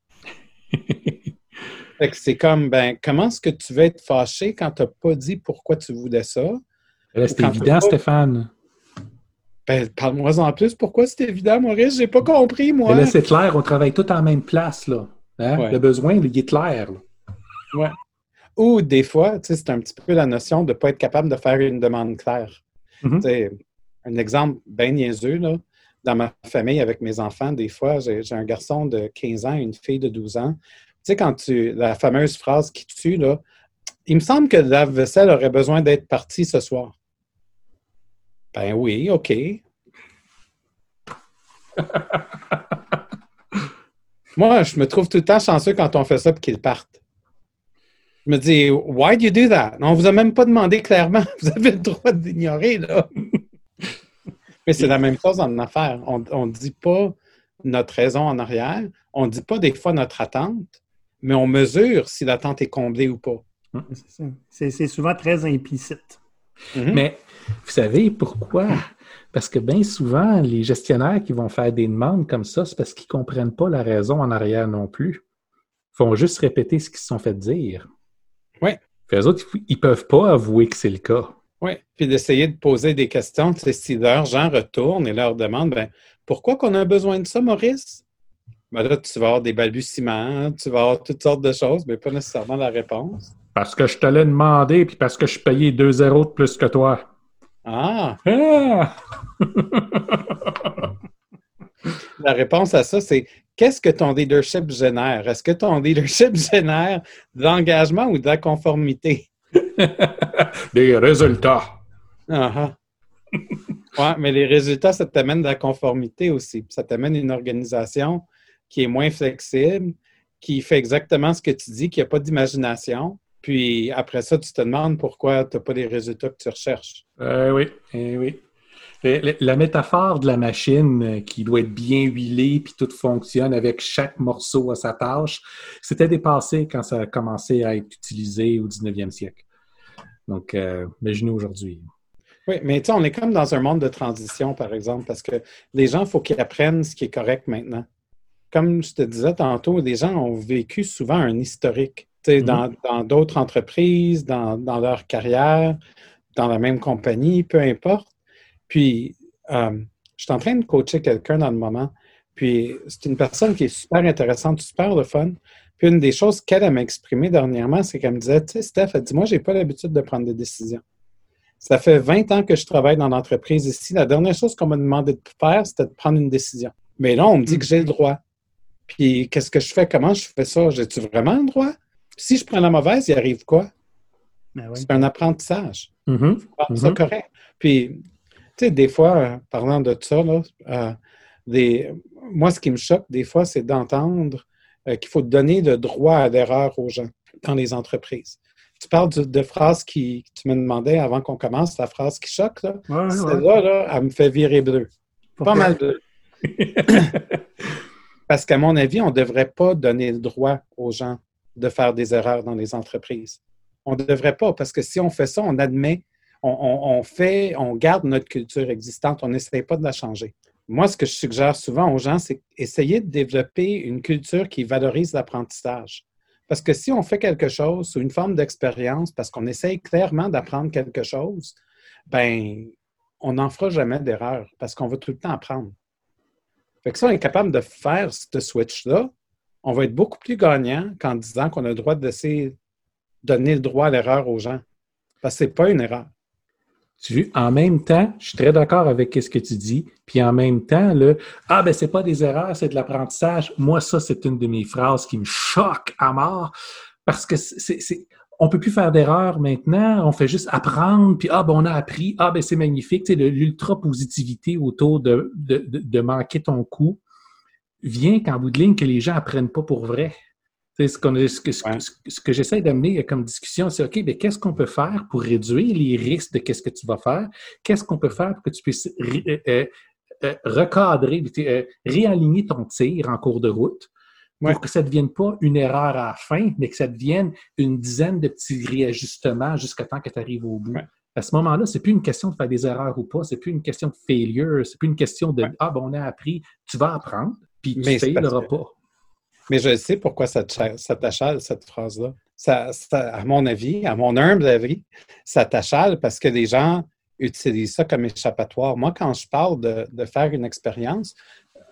c'est comme, ben, comment est-ce que tu vas être fâché quand tu n'as pas dit pourquoi tu voulais ça? C'est évident, Stéphane. Ben, parle-moi en plus. Pourquoi c'est évident, Maurice? J'ai pas compris, moi. là, c'est clair, on travaille tous en même place, là. Hein? Le besoin, il est clair. Ouais. Ou des fois, c'est un petit peu la notion de ne pas être capable de faire une demande claire. Mm-hmm. Un exemple bien niaiseux, là, dans ma famille avec mes enfants, des fois, j'ai un garçon de 15 ans et une fille de 12 ans. Tu sais, quand tu. La fameuse phrase qui tue, là, il me semble que la vaisselle aurait besoin d'être partie ce soir. Ben oui, OK. Moi, je me trouve tout le temps chanceux quand on fait ça et qu'ils partent. Je me dis, why do you do that? On ne vous a même pas demandé clairement. Vous avez le droit d'ignorer, là. Mais c'est la même chose en affaires. On ne dit pas notre raison en arrière. On ne dit pas des fois notre attente, mais on mesure si l'attente est comblée ou pas. C'est souvent très implicite. Mm-hmm. Mais vous savez pourquoi? Parce que bien souvent, les gestionnaires qui vont faire des demandes comme ça, c'est parce qu'ils ne comprennent pas la raison en arrière non plus. Ils font juste répéter ce qu'ils se sont fait dire. Oui. Puis eux autres, ils ne peuvent pas avouer que c'est le cas. Oui. Puis d'essayer de poser des questions. si leurs gens retournent et leur demandent ben, pourquoi qu'on a besoin de ça, Maurice? Ben là, tu vas avoir des balbutiements, tu vas avoir toutes sortes de choses, mais pas nécessairement la réponse. Parce que je te l'ai demandé, puis parce que je payais deux zéros de plus que toi. Ah! ah! la réponse à ça, c'est qu'est-ce que ton leadership génère? Est-ce que ton leadership génère de l'engagement ou de la conformité? Des résultats. Ah, ah. mais les résultats, ça t'amène de la conformité aussi. Ça t'amène une organisation qui est moins flexible, qui fait exactement ce que tu dis, qui n'a pas d'imagination. Puis après ça, tu te demandes pourquoi tu n'as pas les résultats que tu recherches. Euh, oui, eh oui. La métaphore de la machine euh, qui doit être bien huilée puis tout fonctionne avec chaque morceau à sa tâche, c'était dépassé quand ça a commencé à être utilisé au 19e siècle. Donc, euh, imaginez aujourd'hui. Oui, mais tu sais, on est comme dans un monde de transition, par exemple, parce que les gens, il faut qu'ils apprennent ce qui est correct maintenant. Comme je te disais tantôt, les gens ont vécu souvent un historique. Tu sais, mm-hmm. dans d'autres entreprises, dans, dans leur carrière, dans la même compagnie, peu importe. Puis, euh, je suis en train de coacher quelqu'un dans le moment. Puis, c'est une personne qui est super intéressante, super le fun. Puis, une des choses qu'elle m'a exprimé dernièrement, c'est qu'elle me disait Tu sais, Steph, elle dit Moi, je n'ai pas l'habitude de prendre des décisions. Ça fait 20 ans que je travaille dans l'entreprise ici. La dernière chose qu'on m'a demandé de faire, c'était de prendre une décision. Mais là, on me dit que j'ai le droit. Puis, qu'est-ce que je fais? Comment je fais ça? J'ai-tu vraiment le droit? si je prends la mauvaise, il arrive quoi? Ben c'est un apprentissage. Mm Ça correct. Puis, des fois, euh, parlant de ça, euh, moi, ce qui me choque des fois, c'est d'entendre euh, qu'il faut donner le droit à l'erreur aux gens dans les entreprises. Tu parles de, phrases qui, tu me demandais avant qu'on commence, la phrase qui choque, là. Celle-là, là, elle me fait virer bleu. Pas mal bleu. Parce qu'à mon avis, on ne devrait pas donner le droit aux gens de faire des erreurs dans les entreprises. On ne devrait pas, parce que si on fait ça, on admet on, fait, on garde notre culture existante, on n'essaie pas de la changer. Moi, ce que je suggère souvent aux gens, c'est essayer de développer une culture qui valorise l'apprentissage. Parce que si on fait quelque chose sous une forme d'expérience, parce qu'on essaye clairement d'apprendre quelque chose, ben on n'en fera jamais d'erreur parce qu'on va tout le temps apprendre. Fait si on est capable de faire ce switch-là, on va être beaucoup plus gagnant qu'en disant qu'on a le droit de donner le droit à l'erreur aux gens. Parce que ce n'est pas une erreur. Tu en même temps, je suis très d'accord avec ce que tu dis, puis en même temps, le Ah, ben, c'est pas des erreurs, c'est de l'apprentissage. Moi, ça, c'est une de mes phrases qui me choque à mort parce que c'est, on peut plus faire d'erreurs maintenant, on fait juste apprendre, puis ah, ben, on a appris, ah, ben, c'est magnifique. Tu sais, l'ultra-positivité autour de, de, de, manquer ton coup vient qu'en bout de ligne, que les gens apprennent pas pour vrai. Ce, ce, que, j'essaie d'amener comme discussion, c'est OK, mais qu'est-ce qu'on peut faire pour réduire les risques de qu'est-ce que tu vas faire? Qu'est-ce qu'on peut faire pour que tu puisses euh, euh, euh, recadrer, réaligner ton tir en cours de route pour que ça ne devienne pas une erreur à la fin, mais que ça devienne une dizaine de petits réajustements jusqu'à temps que tu arrives au bout? À ce moment-là, c'est plus une question de faire des erreurs ou pas, c'est plus une question de failure, c'est plus une question de Ah, bon, on a appris, tu vas apprendre, puis tu ne pas. Mais je sais pourquoi ça t'achale, cette phrase-là. Ça, à mon avis, à mon humble avis, ça t'achale parce que les gens utilisent ça comme échappatoire. Moi, quand je parle de, faire une expérience,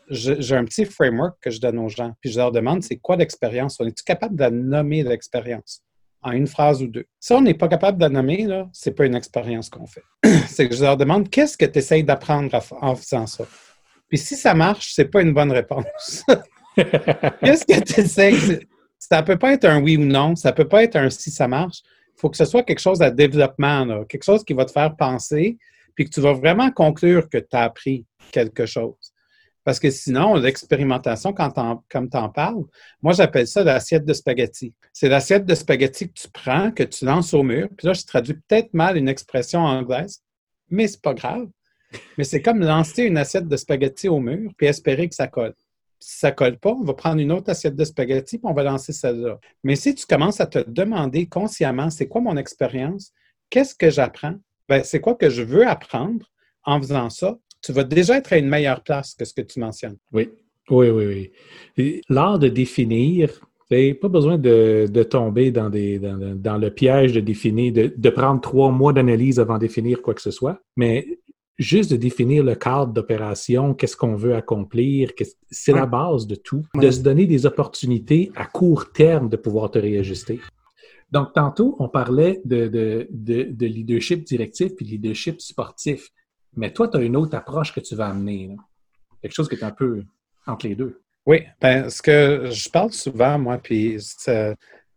j'ai un petit framework que je donne aux gens. Puis je leur demande, c'est quoi l'expérience? On est-tu capable de nommer l'expérience? En une phrase ou deux? Si on n'est pas capable de nommer, ce n'est pas une expérience qu'on fait. c'est que je leur demande, qu'est-ce que tu essayes d'apprendre en faisant ça? Puis si ça marche, c'est pas une bonne réponse. Qu'est-ce que tu essaies? Ça peut pas être un oui ou non, ça peut pas être un si ça marche. Il faut que ce soit quelque chose à développement, quelque chose qui va te faire penser, puis que tu vas vraiment conclure que tu as appris quelque chose. Parce que sinon, l'expérimentation, comme tu en parles, moi, j'appelle ça l'assiette de spaghetti. C'est l'assiette de spaghetti que tu prends, que tu lances au mur. Puis là, je traduis peut-être mal une expression anglaise, mais c'est pas grave. Mais c'est comme lancer une assiette de spaghetti au mur puis espérer que ça colle. Si ça ne colle pas, on va prendre une autre assiette de spaghetti puis on va lancer celle-là. Mais si tu commences à te demander consciemment, c'est quoi mon expérience? Qu'est-ce que j'apprends? Ben, c'est quoi que je veux apprendre en faisant ça? Tu vas déjà être à une meilleure place que ce que tu mentionnes. Oui, oui, oui, oui. L'art de définir, pas besoin de, tomber dans, des, dans, le piège de définir, de, de prendre trois mois d'analyse avant de définir quoi que ce soit. Mais juste de définir le cadre d'opération, qu'est-ce qu'on veut accomplir, c'est la base de tout. De se donner des opportunités à court terme de pouvoir te réajuster. Donc, tantôt, on parlait de, de, leadership directif puis leadership sportif. Mais toi, tu as une autre approche que tu vas amener. Quelque chose qui est un peu entre les deux. Oui, ben, ce que je parle souvent, moi, puis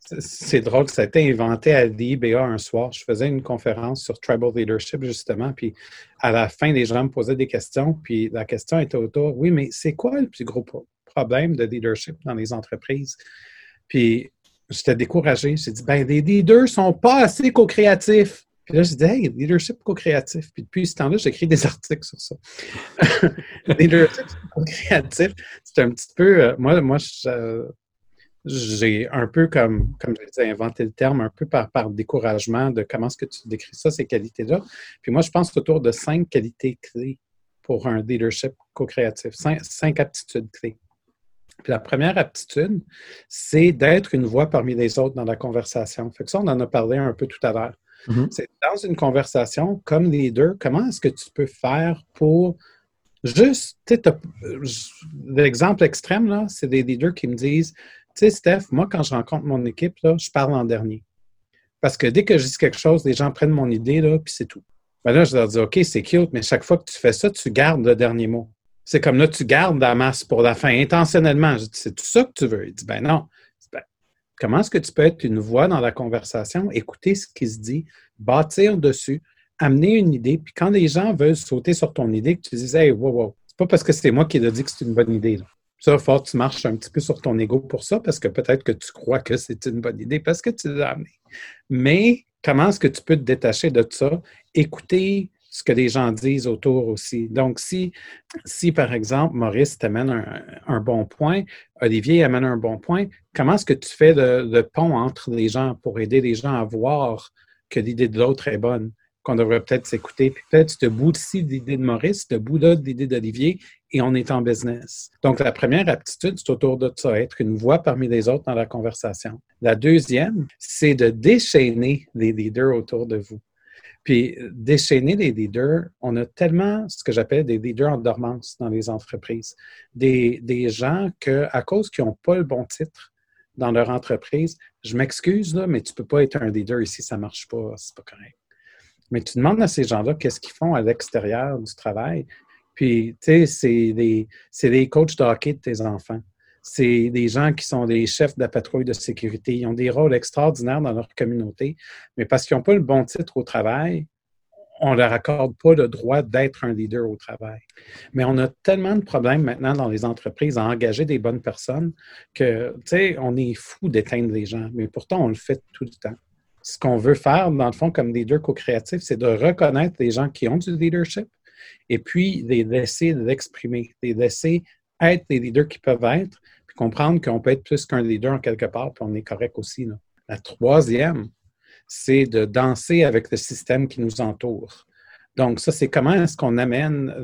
c'est drôle, ça a été inventé à l'IBA un soir. Je faisais une conférence sur Tribal Leadership, justement, puis à la fin, les gens me posaient des questions, puis la question était autour, oui, mais c'est quoi le plus gros problème de leadership dans les entreprises? Puis j'étais découragé. J'ai dit, ben, les leaders sont pas assez co-créatifs. Puis là, j'ai dit, hey, leadership co-créatif. Puis depuis ce temps-là, j'écris des articles sur ça. leadership co-créatif, c'est un petit peu. Euh, moi, moi je, j'ai un peu comme, comme je disais, inventé le terme, un peu par, par découragement de comment est-ce que tu décris ça, ces qualités-là. Puis moi, je pense autour de cinq qualités clés pour un leadership co-créatif, cinq, aptitudes clés. Puis la première aptitude, c'est d'être une voix parmi les autres dans la conversation. Fait que ça, on en a parlé un peu tout à l'heure. Mm-hmm. C'est dans une conversation, comme leader, comment est-ce que tu peux faire pour juste, l'exemple extrême, là, c'est des leaders qui me disent, tu sais, Steph, moi, quand je rencontre mon équipe, je parle en dernier. Parce que dès que je dis quelque chose, les gens prennent mon idée, là, puis c'est tout. Ben là, je leur dis, OK, c'est cute, mais chaque fois que tu fais ça, tu gardes le dernier mot. C'est comme là, tu gardes la masse pour la fin, intentionnellement. Je dis, c'est tout ça que tu veux? Il dit, ben non. Ben, comment est-ce que tu peux être une voix dans la conversation, écouter ce qui se dit, bâtir dessus, amener une idée, puis quand les gens veulent sauter sur ton idée, que tu dis, hey, wow, wow, c'est pas parce que c'est moi qui ai dit que c'est une bonne idée. Ça, fort, tu marches un petit peu sur ton ego pour ça, parce que peut-être que tu crois que c'est une bonne idée, parce que tu l'as amené. Mais comment est-ce que tu peux te détacher de ça? Écouter ce que les gens disent autour aussi. Donc, si, si par exemple, Maurice t'amène un, bon point, Olivier amène un bon point, comment est-ce que tu fais le, pont entre les gens pour aider les gens à voir que l'idée de l'autre est bonne? Qu'on devrait peut-être s'écouter. Puis peut-être te bout ici l'idée de Maurice, te bout là l'idée d'Olivier, et on est en business. Donc, la première aptitude, c'est autour de ça, être une voix parmi les autres dans la conversation. La deuxième, c'est de déchaîner les leaders autour de vous. Puis déchaîner des leaders, on a tellement ce que j'appelle des leaders en dormance dans les entreprises. Des, gens que, à cause qu'ils n'ont pas le bon titre dans leur entreprise, je m'excuse, mais tu ne peux pas être un leader ici, ça ne marche pas, c'est pas correct. Mais tu demandes à ces gens-là qu'est-ce qu'ils font à l'extérieur du travail. Puis, tu sais, c'est des, des coachs de hockey de tes enfants c'est des gens qui sont des chefs de la patrouille de sécurité. Ils ont des rôles extraordinaires dans leur communauté, mais parce qu'ils n'ont pas le bon titre au travail, on ne leur accorde pas le droit d'être un leader au travail. Mais on a tellement de problèmes maintenant dans les entreprises à engager des bonnes personnes que, tu sais, on est fou d'éteindre les gens, mais pourtant, on le fait tout le temps. Ce qu'on veut faire, dans le fond, comme leader co-créatif, c'est de reconnaître les gens qui ont du leadership et puis les laisser l'exprimer, les laisser être les leaders qui peuvent être, puis comprendre qu'on peut être plus qu'un leader en quelque part, puis on est correct aussi. La troisième, c'est de danser avec le système qui nous entoure. Donc, ça, c'est comment est-ce qu'on amène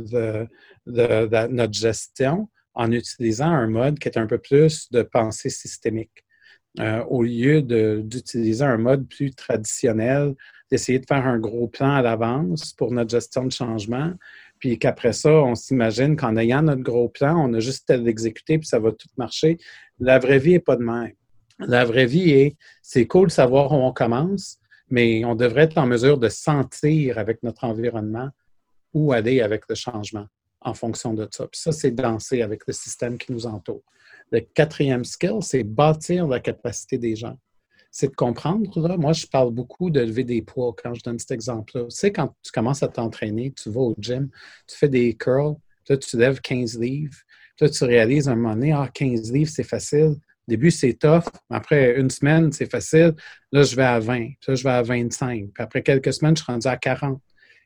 notre gestion en utilisant un mode qui est un peu plus de pensée systémique. Euh, au lieu d'utiliser un mode plus traditionnel, d'essayer de faire un gros plan à l'avance pour notre gestion de changement, puis qu'après ça, on s'imagine qu'en ayant notre gros plan, on a juste à l'exécuter, puis ça va tout marcher. La vraie vie n'est pas de même. La vraie vie est, c'est cool de savoir où on commence, mais on devrait être en mesure de sentir avec notre environnement où aller avec le changement en fonction de ça. Puis ça, c'est danser avec le système qui nous entoure. Le quatrième skill, c'est bâtir la capacité des gens c'est de comprendre. Moi, je parle beaucoup de lever des poids quand je donne cet exemple-là. Tu sais, quand tu commences à t'entraîner, tu vas au gym, tu fais des curls, là, tu lèves 15 livres, là, tu réalises un moment donné, ah, 15 livres, c'est facile. Au début, c'est tough. Après une semaine, c'est facile. Là, je vais à 20. Puis là, je vais à 25. Puis après quelques semaines, je suis rendu à 40.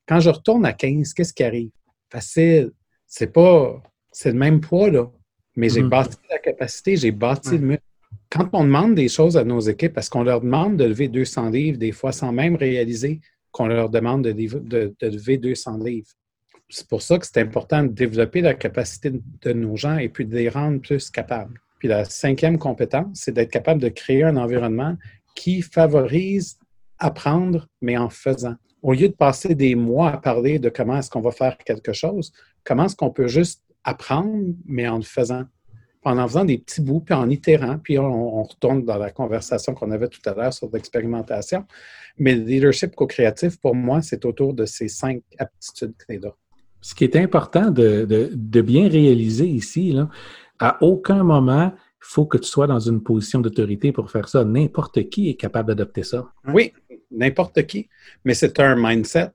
Quand je retourne à 15, qu'est-ce qui arrive? Facile. C'est pas. C'est le même poids, là. Mais j'ai mm-hmm. bâti la capacité, j'ai bâti le muscle quand on demande des choses à nos équipes, parce qu'on leur demande de lever 200 livres, des fois sans même réaliser qu'on leur demande de, lever 200 livres. C'est pour ça que c'est important de développer la capacité de nos gens et puis de les rendre plus capables. Puis la cinquième compétence, c'est d'être capable de créer un environnement qui favorise apprendre, mais en faisant. Au lieu de passer des mois à parler de comment est-ce qu'on va faire quelque chose, comment est-ce qu'on peut juste apprendre, mais en le faisant en faisant des petits bouts, puis en itérant, puis on, retourne dans la conversation qu'on avait tout à l'heure sur l'expérimentation. Mais le leadership co-créatif, pour moi, c'est autour de ces cinq aptitudes clés-là. Ce qui est important de, bien réaliser ici, là, à aucun moment, il faut que tu sois dans une position d'autorité pour faire ça. N'importe qui est capable d'adopter ça. Oui, n'importe qui. Mais c'est un mindset.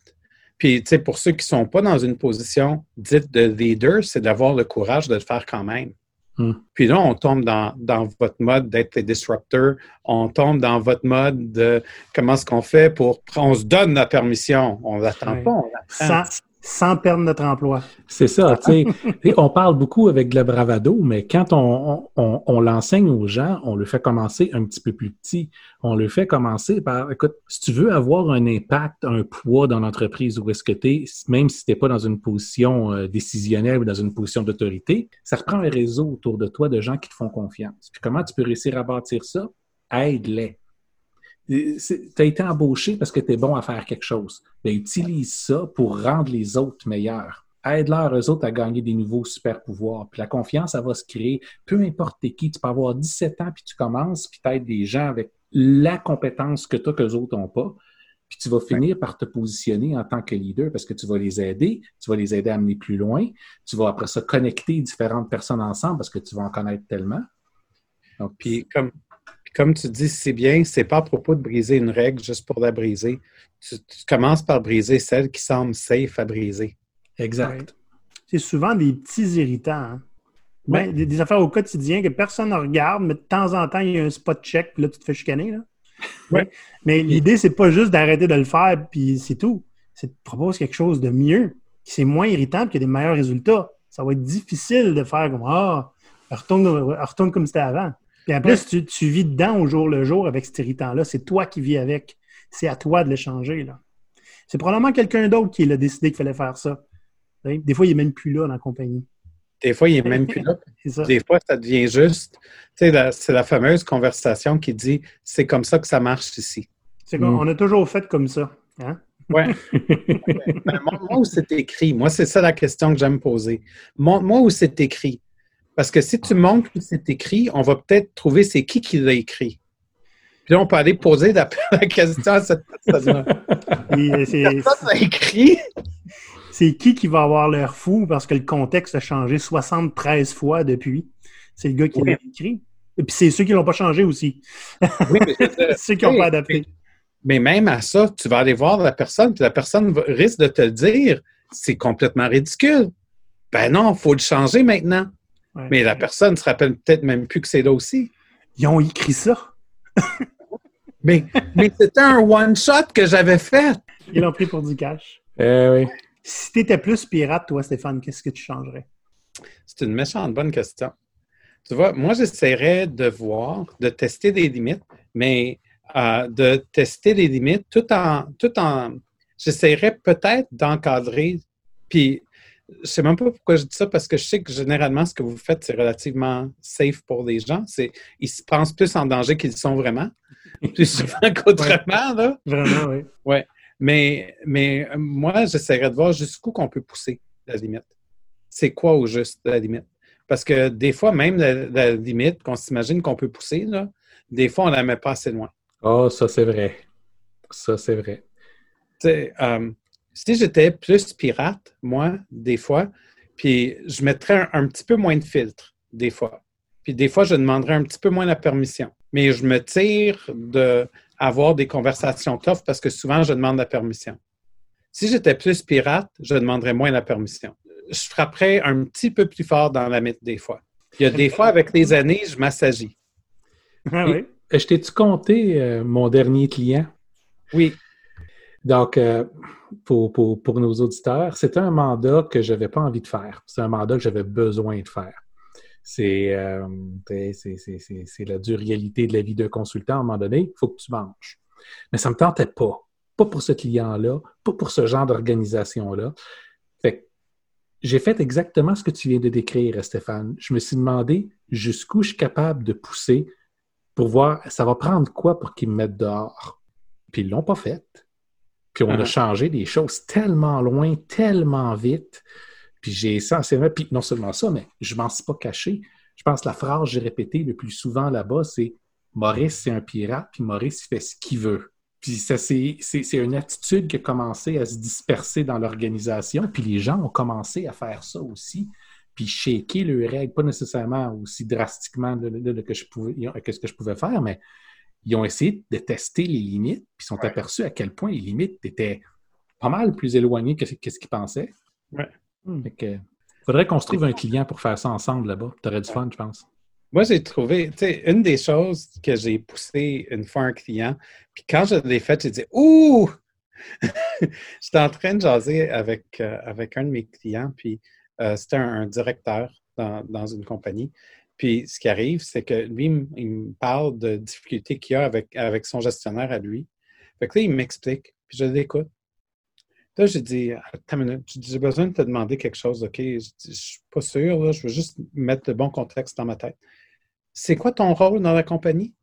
Puis, tu sais, pour ceux qui ne sont pas dans une position dite de leader, c'est d'avoir le courage de le faire quand même. Hmm. Puis là, on tombe dans, votre mode d'être les disrupteurs. On tombe dans votre mode de comment est-ce qu'on fait pour. On se donne la permission. On n'attend pas, on Sans, sans, perdre notre emploi. C'est ça, tu sais. on parle beaucoup avec le bravado, mais quand on, on, l'enseigne aux gens, on le fait commencer un petit peu plus petit. On le fait commencer par, écoute, si tu veux avoir un impact, un poids dans l'entreprise où est-ce que tu es, même si tu n'es pas dans une position euh, décisionnelle ou dans une position d'autorité, ça reprend un réseau autour de toi de gens qui te font confiance. Puis comment tu peux réussir à bâtir ça? Aide-les tu as été embauché parce que tu es bon à faire quelque chose. Ben, utilise ça pour rendre les autres meilleurs. Aide-leur, eux autres, à gagner des nouveaux super pouvoirs. Puis la confiance, ça va se créer. Peu importe qui, tu peux avoir 17 ans, puis tu commences, puis tu aides des gens avec la compétence que tu as qu'eux autres n'ont pas. Puis tu vas finir par te positionner en tant que leader parce que tu vas les aider, tu vas les aider à amener plus loin. Tu vas après ça connecter différentes personnes ensemble parce que tu vas en connaître tellement. Donc, puis comme, comme tu dis c'est bien, c'est pas à propos de briser une règle juste pour la briser. Tu, commences par briser celle qui semble safe à briser. Exact. C'est souvent des petits irritants. Hein. Ben, des, affaires au quotidien que personne ne regarde, mais de temps en temps, il y a un spot check, puis là, tu te fais chicaner. Là. Ouais. Mais l'idée, c'est pas juste d'arrêter de le faire, puis c'est tout. C'est de proposer quelque chose de mieux, qui c'est moins irritant, qui a des meilleurs résultats. Ça va être difficile de faire comme Ah, retourne, retourne comme c'était avant. Puis en plus, tu, vis dedans au jour le jour avec cet irritant-là. C'est toi qui vis avec. C'est à toi de le changer. Là. C'est probablement quelqu'un d'autre qui a décidé qu'il fallait faire ça. Des fois, il n'est même plus là dans la compagnie. Des fois, il n'est même plus là. Des fois, ça devient juste. Tu sais, c'est la fameuse conversation qui dit c'est comme ça que ça marche ici. C'est mm. On a toujours fait comme ça. Hein? Oui. Ben, montre-moi où c'est écrit. Moi, c'est ça la question que j'aime poser. Montre-moi où c'est écrit. Parce que si tu montres où c'est écrit, on va peut-être trouver c'est qui qui l'a écrit. Puis là, on peut aller poser la, question à cette personne-là. C'est écrit. C'est qui qui va avoir l'air fou parce que le contexte a changé 73 fois depuis. C'est le gars qui l'a écrit. Et puis c'est ceux qui ne l'ont pas changé aussi. Oui, mais ceux qui n'ont pas adapté. Mais même à ça, tu vas aller voir la personne, puis la personne risque de te dire c'est complètement ridicule. Ben non, il faut le changer maintenant. Mais la personne ne se rappelle peut-être même plus que c'est là aussi. Ils ont écrit ça. mais mais c'était un one-shot que j'avais fait. Ils l'ont pris pour du cash. Eh oui. Si tu étais plus pirate, toi, Stéphane, qu'est-ce que tu changerais? C'est une méchante bonne question. Tu vois, moi, j'essaierais de voir, de tester des limites, mais euh, de tester les limites tout en. Tout en j'essaierais peut-être d'encadrer. Puis, je ne sais même pas pourquoi je dis ça, parce que je sais que généralement, ce que vous faites, c'est relativement safe pour les gens. C'est, ils se pensent plus en danger qu'ils sont vraiment, plus souvent qu'autrement. Là. Vraiment, oui. Ouais. Mais, mais moi, j'essaierais de voir jusqu'où qu'on peut pousser la limite. C'est quoi au juste la limite? Parce que des fois, même la, limite qu'on s'imagine qu'on peut pousser, là, des fois, on ne la met pas assez loin. Oh, ça, c'est vrai. Ça, c'est vrai. Euh, si j'étais plus pirate, moi, des fois, puis je mettrais un, petit peu moins de filtre, des fois. Puis des fois, je demanderais un petit peu moins la permission. Mais je me tire d'avoir des conversations tough parce que souvent, je demande la permission. Si j'étais plus pirate, je demanderais moins la permission. Je frapperais un petit peu plus fort dans la mythe des fois. Il y a des fois, avec les années, je m'assagis. Ah oui. Je t'ai-tu compté euh, mon dernier client? Oui. Donc, euh, pour, nos auditeurs, c'était un mandat que je n'avais pas envie de faire. C'est un mandat que j'avais besoin de faire. Euh, c'est la dure réalité de la vie d'un consultant. À un moment donné, il faut que tu manges. Mais ça ne me tentait pas. Pas pour ce client-là, pas pour ce genre d'organisation-là. Fait j'ai fait exactement ce que tu viens de décrire, Stéphane. Je me suis demandé jusqu'où je suis capable de pousser pour voir ça va prendre quoi pour qu'ils me mettent dehors. Puis ils ne l'ont pas fait. Puis on a uh-huh. changé des choses tellement loin, tellement vite. Puis j'ai essentiellement, puis non seulement ça, mais je ne m'en suis pas caché. Je pense que la phrase que j'ai répétée le plus souvent là-bas, c'est Maurice, c'est un pirate, puis Maurice, il fait ce qu'il veut. Puis ça, c'est une attitude qui a commencé à se disperser dans l'organisation, puis les gens ont commencé à faire ça aussi puis shaker le règle, pas nécessairement aussi drastiquement que, je pouvais, que ce que je pouvais faire, mais ils ont essayé de tester les limites, puis sont aperçus à quel point les limites étaient pas mal plus éloignées que, ce qu'ils pensaient. Ouais. Il faudrait qu'on se trouve un client pour faire ça ensemble là-bas. Tu aurais du fun, je pense. Moi, j'ai trouvé, tu sais, une des choses que j'ai poussé une fois un client, puis quand je l'ai fait, j'ai dit Ouh! J'étais en train de jaser avec, euh, avec un de mes clients, puis euh, c'était un, directeur dans, une compagnie. Puis ce qui arrive, c'est que lui, il me parle de difficultés qu'il a avec, avec son gestionnaire à lui. Fait que là, il m'explique, puis je l'écoute. Là, j'ai dit, attends une minute, j'ai besoin de te demander quelque chose, OK? Je ne suis pas sûr, je veux juste mettre le bon contexte dans ma tête. C'est quoi ton rôle dans la compagnie?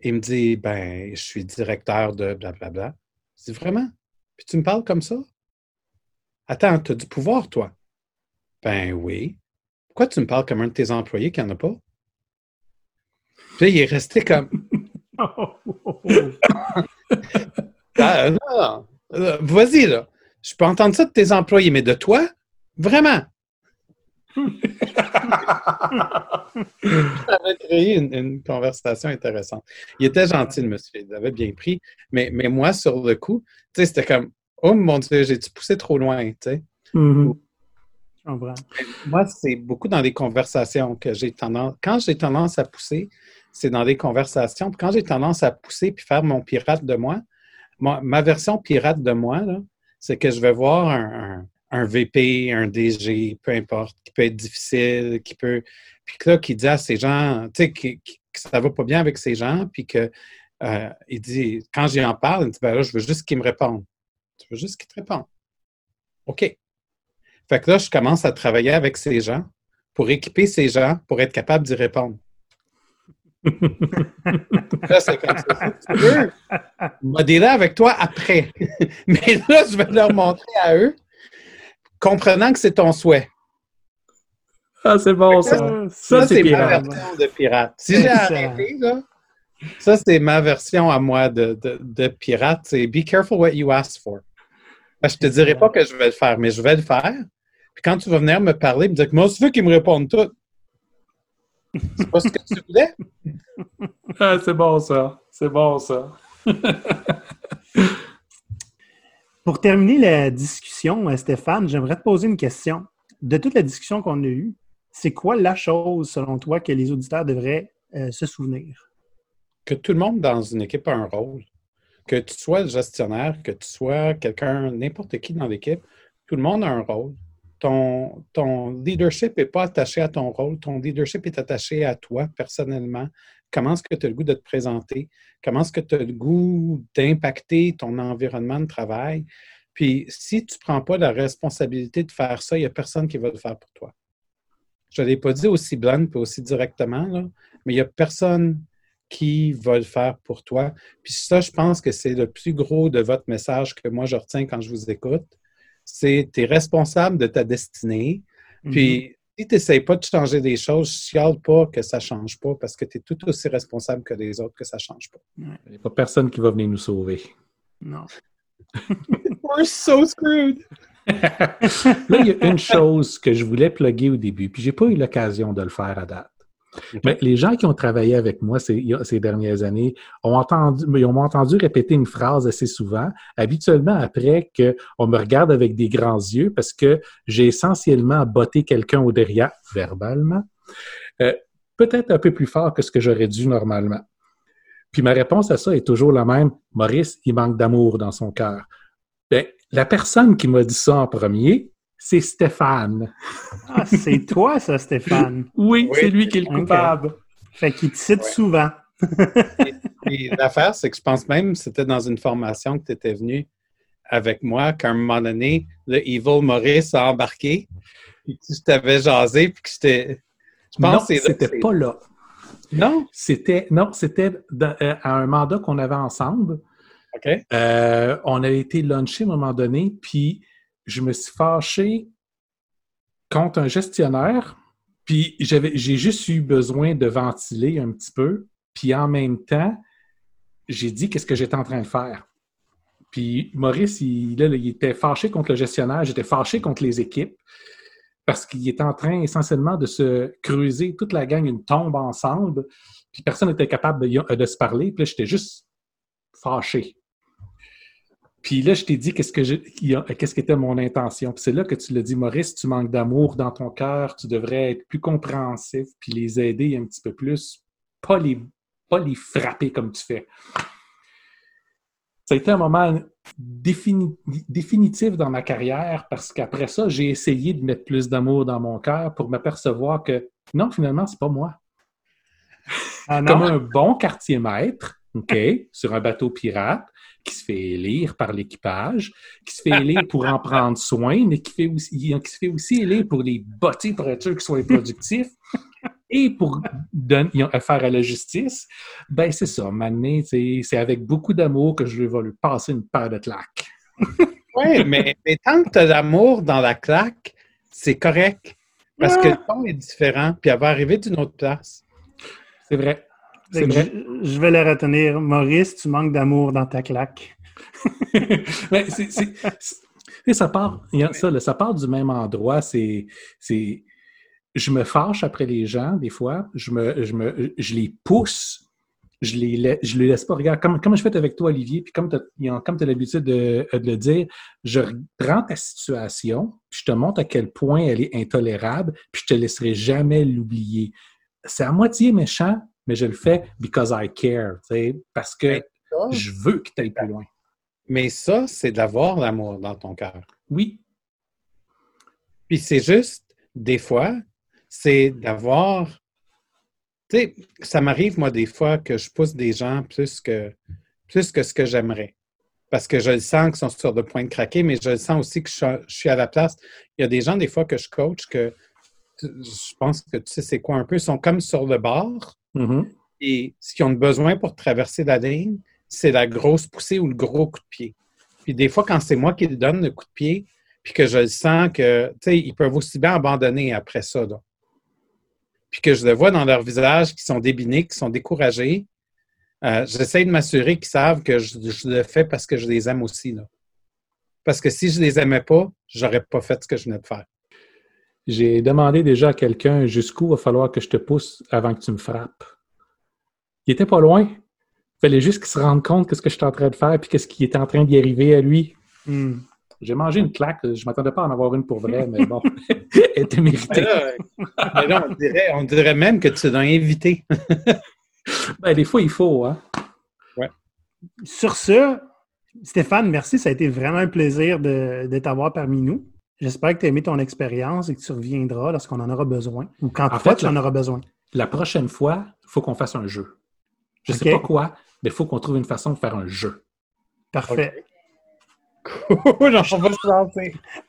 Il me dit, ben, je suis directeur de blablabla. Je dis, vraiment? Puis tu me parles comme ça? Attends, tu as du pouvoir, toi? Ben oui. Pourquoi tu me parles comme un de tes employés qui n'en a pas? Puis il est resté comme. ah, Vas-y, là. Je peux entendre ça de tes employés, mais de toi? Vraiment? ça avait créé une, conversation intéressante. Il était gentil, le monsieur. Il avait bien pris. Mais, mais moi, sur le coup, tu sais, c'était comme Oh mon Dieu, j'ai-tu poussé trop loin, tu sais? Mm-hmm. Moi, c'est beaucoup dans les conversations que j'ai tendance. Quand j'ai tendance à pousser, c'est dans les conversations. quand j'ai tendance à pousser puis faire mon pirate de moi, ma version pirate de moi, c'est que je vais voir un, VP, un DG, peu importe, qui peut être difficile, qui peut. Puis là, qui dit à ces gens, tu sais, que, ça va pas bien avec ces gens, puis que euh, il dit, quand j'y en parle, il dit, ben là, je veux juste qu'ils me répondent. Tu veux juste qu'ils te répondent. OK. Fait que là, je commence à travailler avec ces gens pour équiper ces gens pour être capable d'y répondre. là, c'est comme ça. Si tu veux, modérer avec toi après. Mais là, je vais leur montrer à eux, comprenant que c'est ton souhait. Ah, c'est bon, ça. Ça, c'est ma version de pirate. Si j'ai arrêté, là, ça, c'est ma version à moi de, de, de pirate. C'est be careful what you ask for. je te dirai pas que je vais le faire, mais je vais le faire. Puis quand tu vas venir me parler, me dire que moi, je veux qu'ils me répondent tout. C'est pas ce que tu voulais? ah, c'est bon, ça. C'est bon, ça. Pour terminer la discussion, Stéphane, j'aimerais te poser une question. De toute la discussion qu'on a eue, c'est quoi la chose, selon toi, que les auditeurs devraient euh, se souvenir? Que tout le monde dans une équipe a un rôle. Que tu sois le gestionnaire, que tu sois quelqu'un, n'importe qui dans l'équipe, tout le monde a un rôle. Ton, leadership n'est pas attaché à ton rôle, ton leadership est attaché à toi personnellement. Comment est-ce que tu as le goût de te présenter? Comment est-ce que tu as le goût d'impacter ton environnement de travail? Puis si tu ne prends pas la responsabilité de faire ça, il n'y a personne qui va le faire pour toi. Je ne l'ai pas dit aussi blanc et aussi directement, mais il n'y a personne qui va le faire pour toi. Puis ça, je pense que c'est le plus gros de votre message que moi, je retiens quand je vous écoute. C'est tu es responsable de ta destinée. Mm-hmm. Puis si tu n'essayes pas de changer des choses, je chiale pas que ça ne change pas parce que tu es tout aussi responsable que les autres que ça ne change pas. Il n'y a pas personne qui va venir nous sauver. Non. We're so screwed. Là, il y a une chose que je voulais plugger au début, puis je n'ai pas eu l'occasion de le faire à date. Mais les gens qui ont travaillé avec moi ces, dernières années ont entendu, m'ont entendu répéter une phrase assez souvent, habituellement après qu'on me regarde avec des grands yeux parce que j'ai essentiellement botté quelqu'un au derrière, verbalement, euh, peut-être un peu plus fort que ce que j'aurais dû normalement. Puis ma réponse à ça est toujours la même. Maurice, il manque d'amour dans son cœur. Bien, la personne qui m'a dit ça en premier, c'est Stéphane. Ah, c'est toi, ça, Stéphane. oui, c'est lui qui est le coupable. Fait qu'il te cite souvent. l'affaire, c'est que je pense même que c'était dans une formation que tu étais venu avec moi qu'à un moment donné, le Evil Maurice a embarqué, puis que je t'avais jasé, puis que j'étais. Je pense non, c'était pas là. Non? C'était non, c'était euh, à un mandat qu'on avait ensemble. OK. Euh, on avait été lunché à un moment donné, puis je me suis fâché contre un gestionnaire, puis j'ai juste eu besoin de ventiler un petit peu, puis en même temps, j'ai dit qu'est-ce que j'étais en train de faire. Puis Maurice, il, il était fâché contre le gestionnaire, j'étais fâché contre les équipes parce qu'il était en train essentiellement de se creuser, toute la gang, une tombe ensemble, puis personne n'était capable de, de, se parler, puis là, j'étais juste fâché. Puis là, je t'ai dit qu'est-ce que qu'est-ce qu'était mon intention. Puis c'est là que tu l'as dit, Maurice, tu manques d'amour dans ton cœur, tu devrais être plus compréhensif, puis les aider un petit peu plus, pas les, pas les frapper comme tu fais. Ça a été un moment définitif dans ma carrière parce qu'après ça, j'ai essayé de mettre plus d'amour dans mon cœur pour m'apercevoir que non, finalement, c'est pas moi. Ah comme un bon quartier maître, OK, sur un bateau pirate, qui se fait élire par l'équipage, qui se fait élire pour en prendre soin, mais qui, fait aussi, qui se fait aussi élire pour les botter pour être sûr qu'ils soient productifs et pour donner, faire à la justice. Ben, c'est ça. Maintenant, c'est avec beaucoup d'amour que je vais lui passer une paire de claques. oui, mais, tant que tu as d'amour dans la claque, c'est correct. Parce que le ton est différent, puis elle va arriver d'une autre place. C'est vrai. Je, vais le retenir. Maurice, tu manques d'amour dans ta claque. Mais ça part, ça, ça part du même endroit. C'est, je me fâche après les gens, des fois. Je, me, je, me, je les pousse. Je les, je les laisse pas. Regarde, comme, comme je fais avec toi, Olivier, puis comme tu as, l'habitude de, de, le dire, je prends ta situation, puis je te montre à quel point elle est intolérable, puis je te laisserai jamais l'oublier. C'est à moitié méchant, mais je le fais because I care, parce que je veux que tu ailles plus loin. Mais ça, c'est d'avoir l'amour dans ton cœur. Oui. Puis c'est juste, des fois, c'est d'avoir. Tu sais, ça m'arrive, moi, des fois, que je pousse des gens plus que, plus que ce que j'aimerais. Parce que je le sens qu'ils sont sur le point de craquer, mais je le sens aussi que je, suis à la place. Il y a des gens, des fois, que je coach que je pense que tu sais c'est quoi un peu, ils sont comme sur le bord, Mm-hmm. Et ce qu'ils ont besoin pour traverser la ligne, c'est la grosse poussée ou le gros coup de pied. Puis des fois, quand c'est moi qui le donne le coup de pied, puis que je sens que, tu ils peuvent aussi bien abandonner après ça. Puis que je le vois dans leur visage qui sont débinés, qui sont découragés. Euh, j'essaie de m'assurer qu'ils savent que je, le fais parce que je les aime aussi. Parce que si je les aimais pas, j'aurais pas fait ce que je venais de faire. J'ai demandé déjà à quelqu'un jusqu'où va falloir que je te pousse avant que tu me frappes. Il était pas loin. Il fallait juste qu'il se rende compte de ce que je suis en train de faire et qu'est-ce qui était en train d'y arriver à lui. Hmm. J'ai mangé une claque. Je ne m'attendais pas à en avoir une pour vrai, mais bon, elle était méritée. on, dirait, même que tu l'as invité. ben, des fois, il faut. Hein? Ouais. Sur ce, Stéphane, merci. Ça a été vraiment un plaisir de, de t'avoir parmi nous. J'espère que tu as aimé ton expérience et que tu reviendras lorsqu'on en aura besoin ou quand en fait, tu en auras besoin. La prochaine fois, il faut qu'on fasse un jeu. Je ne sais pas quoi, mais il faut qu'on trouve une façon de faire un jeu. Parfait. Cool,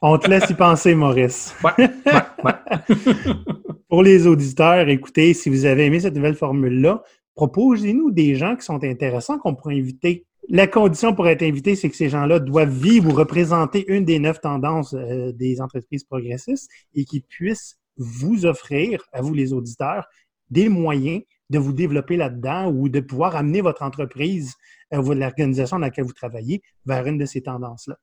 On te laisse y penser, Maurice. Pour les auditeurs, écoutez, si vous avez aimé cette nouvelle formule-là, proposez-nous des gens qui sont intéressants qu'on pourrait inviter. La condition pour être invité, c'est que ces gens-là doivent vivre ou représenter une des neuf tendances euh, des entreprises progressistes et qu'ils puissent vous offrir, à vous les auditeurs, des moyens de vous développer là-dedans ou de pouvoir amener votre entreprise euh, l'organisation dans laquelle vous travaillez vers une de ces tendances-là.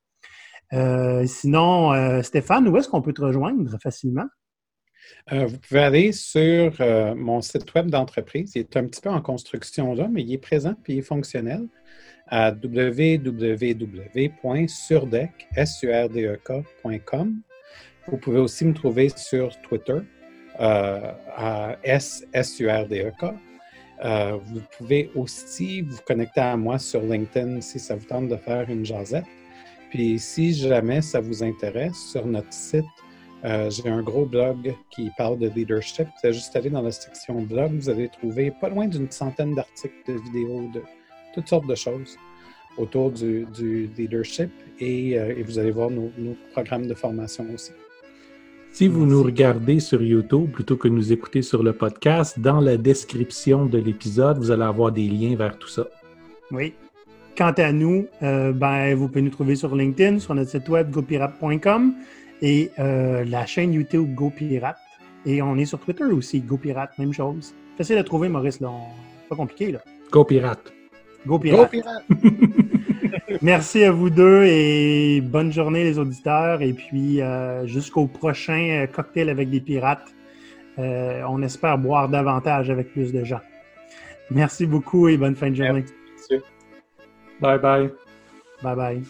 Euh, sinon, euh, Stéphane, où est-ce qu'on peut te rejoindre facilement? vous pouvez aller sur mon site web d'entreprise. Il est un petit peu en construction là, mais il est présent et il est fonctionnel à www.surdec.com. Vous pouvez aussi me trouver sur Twitter à SSURDEK. Euh, vous pouvez aussi vous connecter à moi sur LinkedIn si ça vous tente de faire une jasette. Puis si jamais ça vous intéresse, sur notre site, euh, j'ai un gros blog qui parle de leadership. Vous allez juste aller dans la section blog, vous allez trouver pas loin d'une centaine d'articles, de vidéos, de toutes sortes de choses autour du, leadership et, euh, et, vous allez voir nos programmes de formation aussi. Si vous nous regardez sur YouTube plutôt que nous écouter sur le podcast, dans la description de l'épisode, vous allez avoir des liens vers tout ça. Oui. Quant à nous, euh, ben, vous pouvez nous trouver sur LinkedIn, sur notre site web gopirate.com et euh, la chaîne YouTube GoPirate. Et on est sur Twitter aussi, GoPirate, même chose. Facile à trouver, Maurice, là. Pas compliqué, là. GoPirate. Go Merci à vous deux et bonne journée les auditeurs. Et puis euh, jusqu'au prochain euh, cocktail avec des pirates, euh, on espère boire davantage avec plus de gens. Merci beaucoup et bonne fin de journée. Bye bye. Bye bye.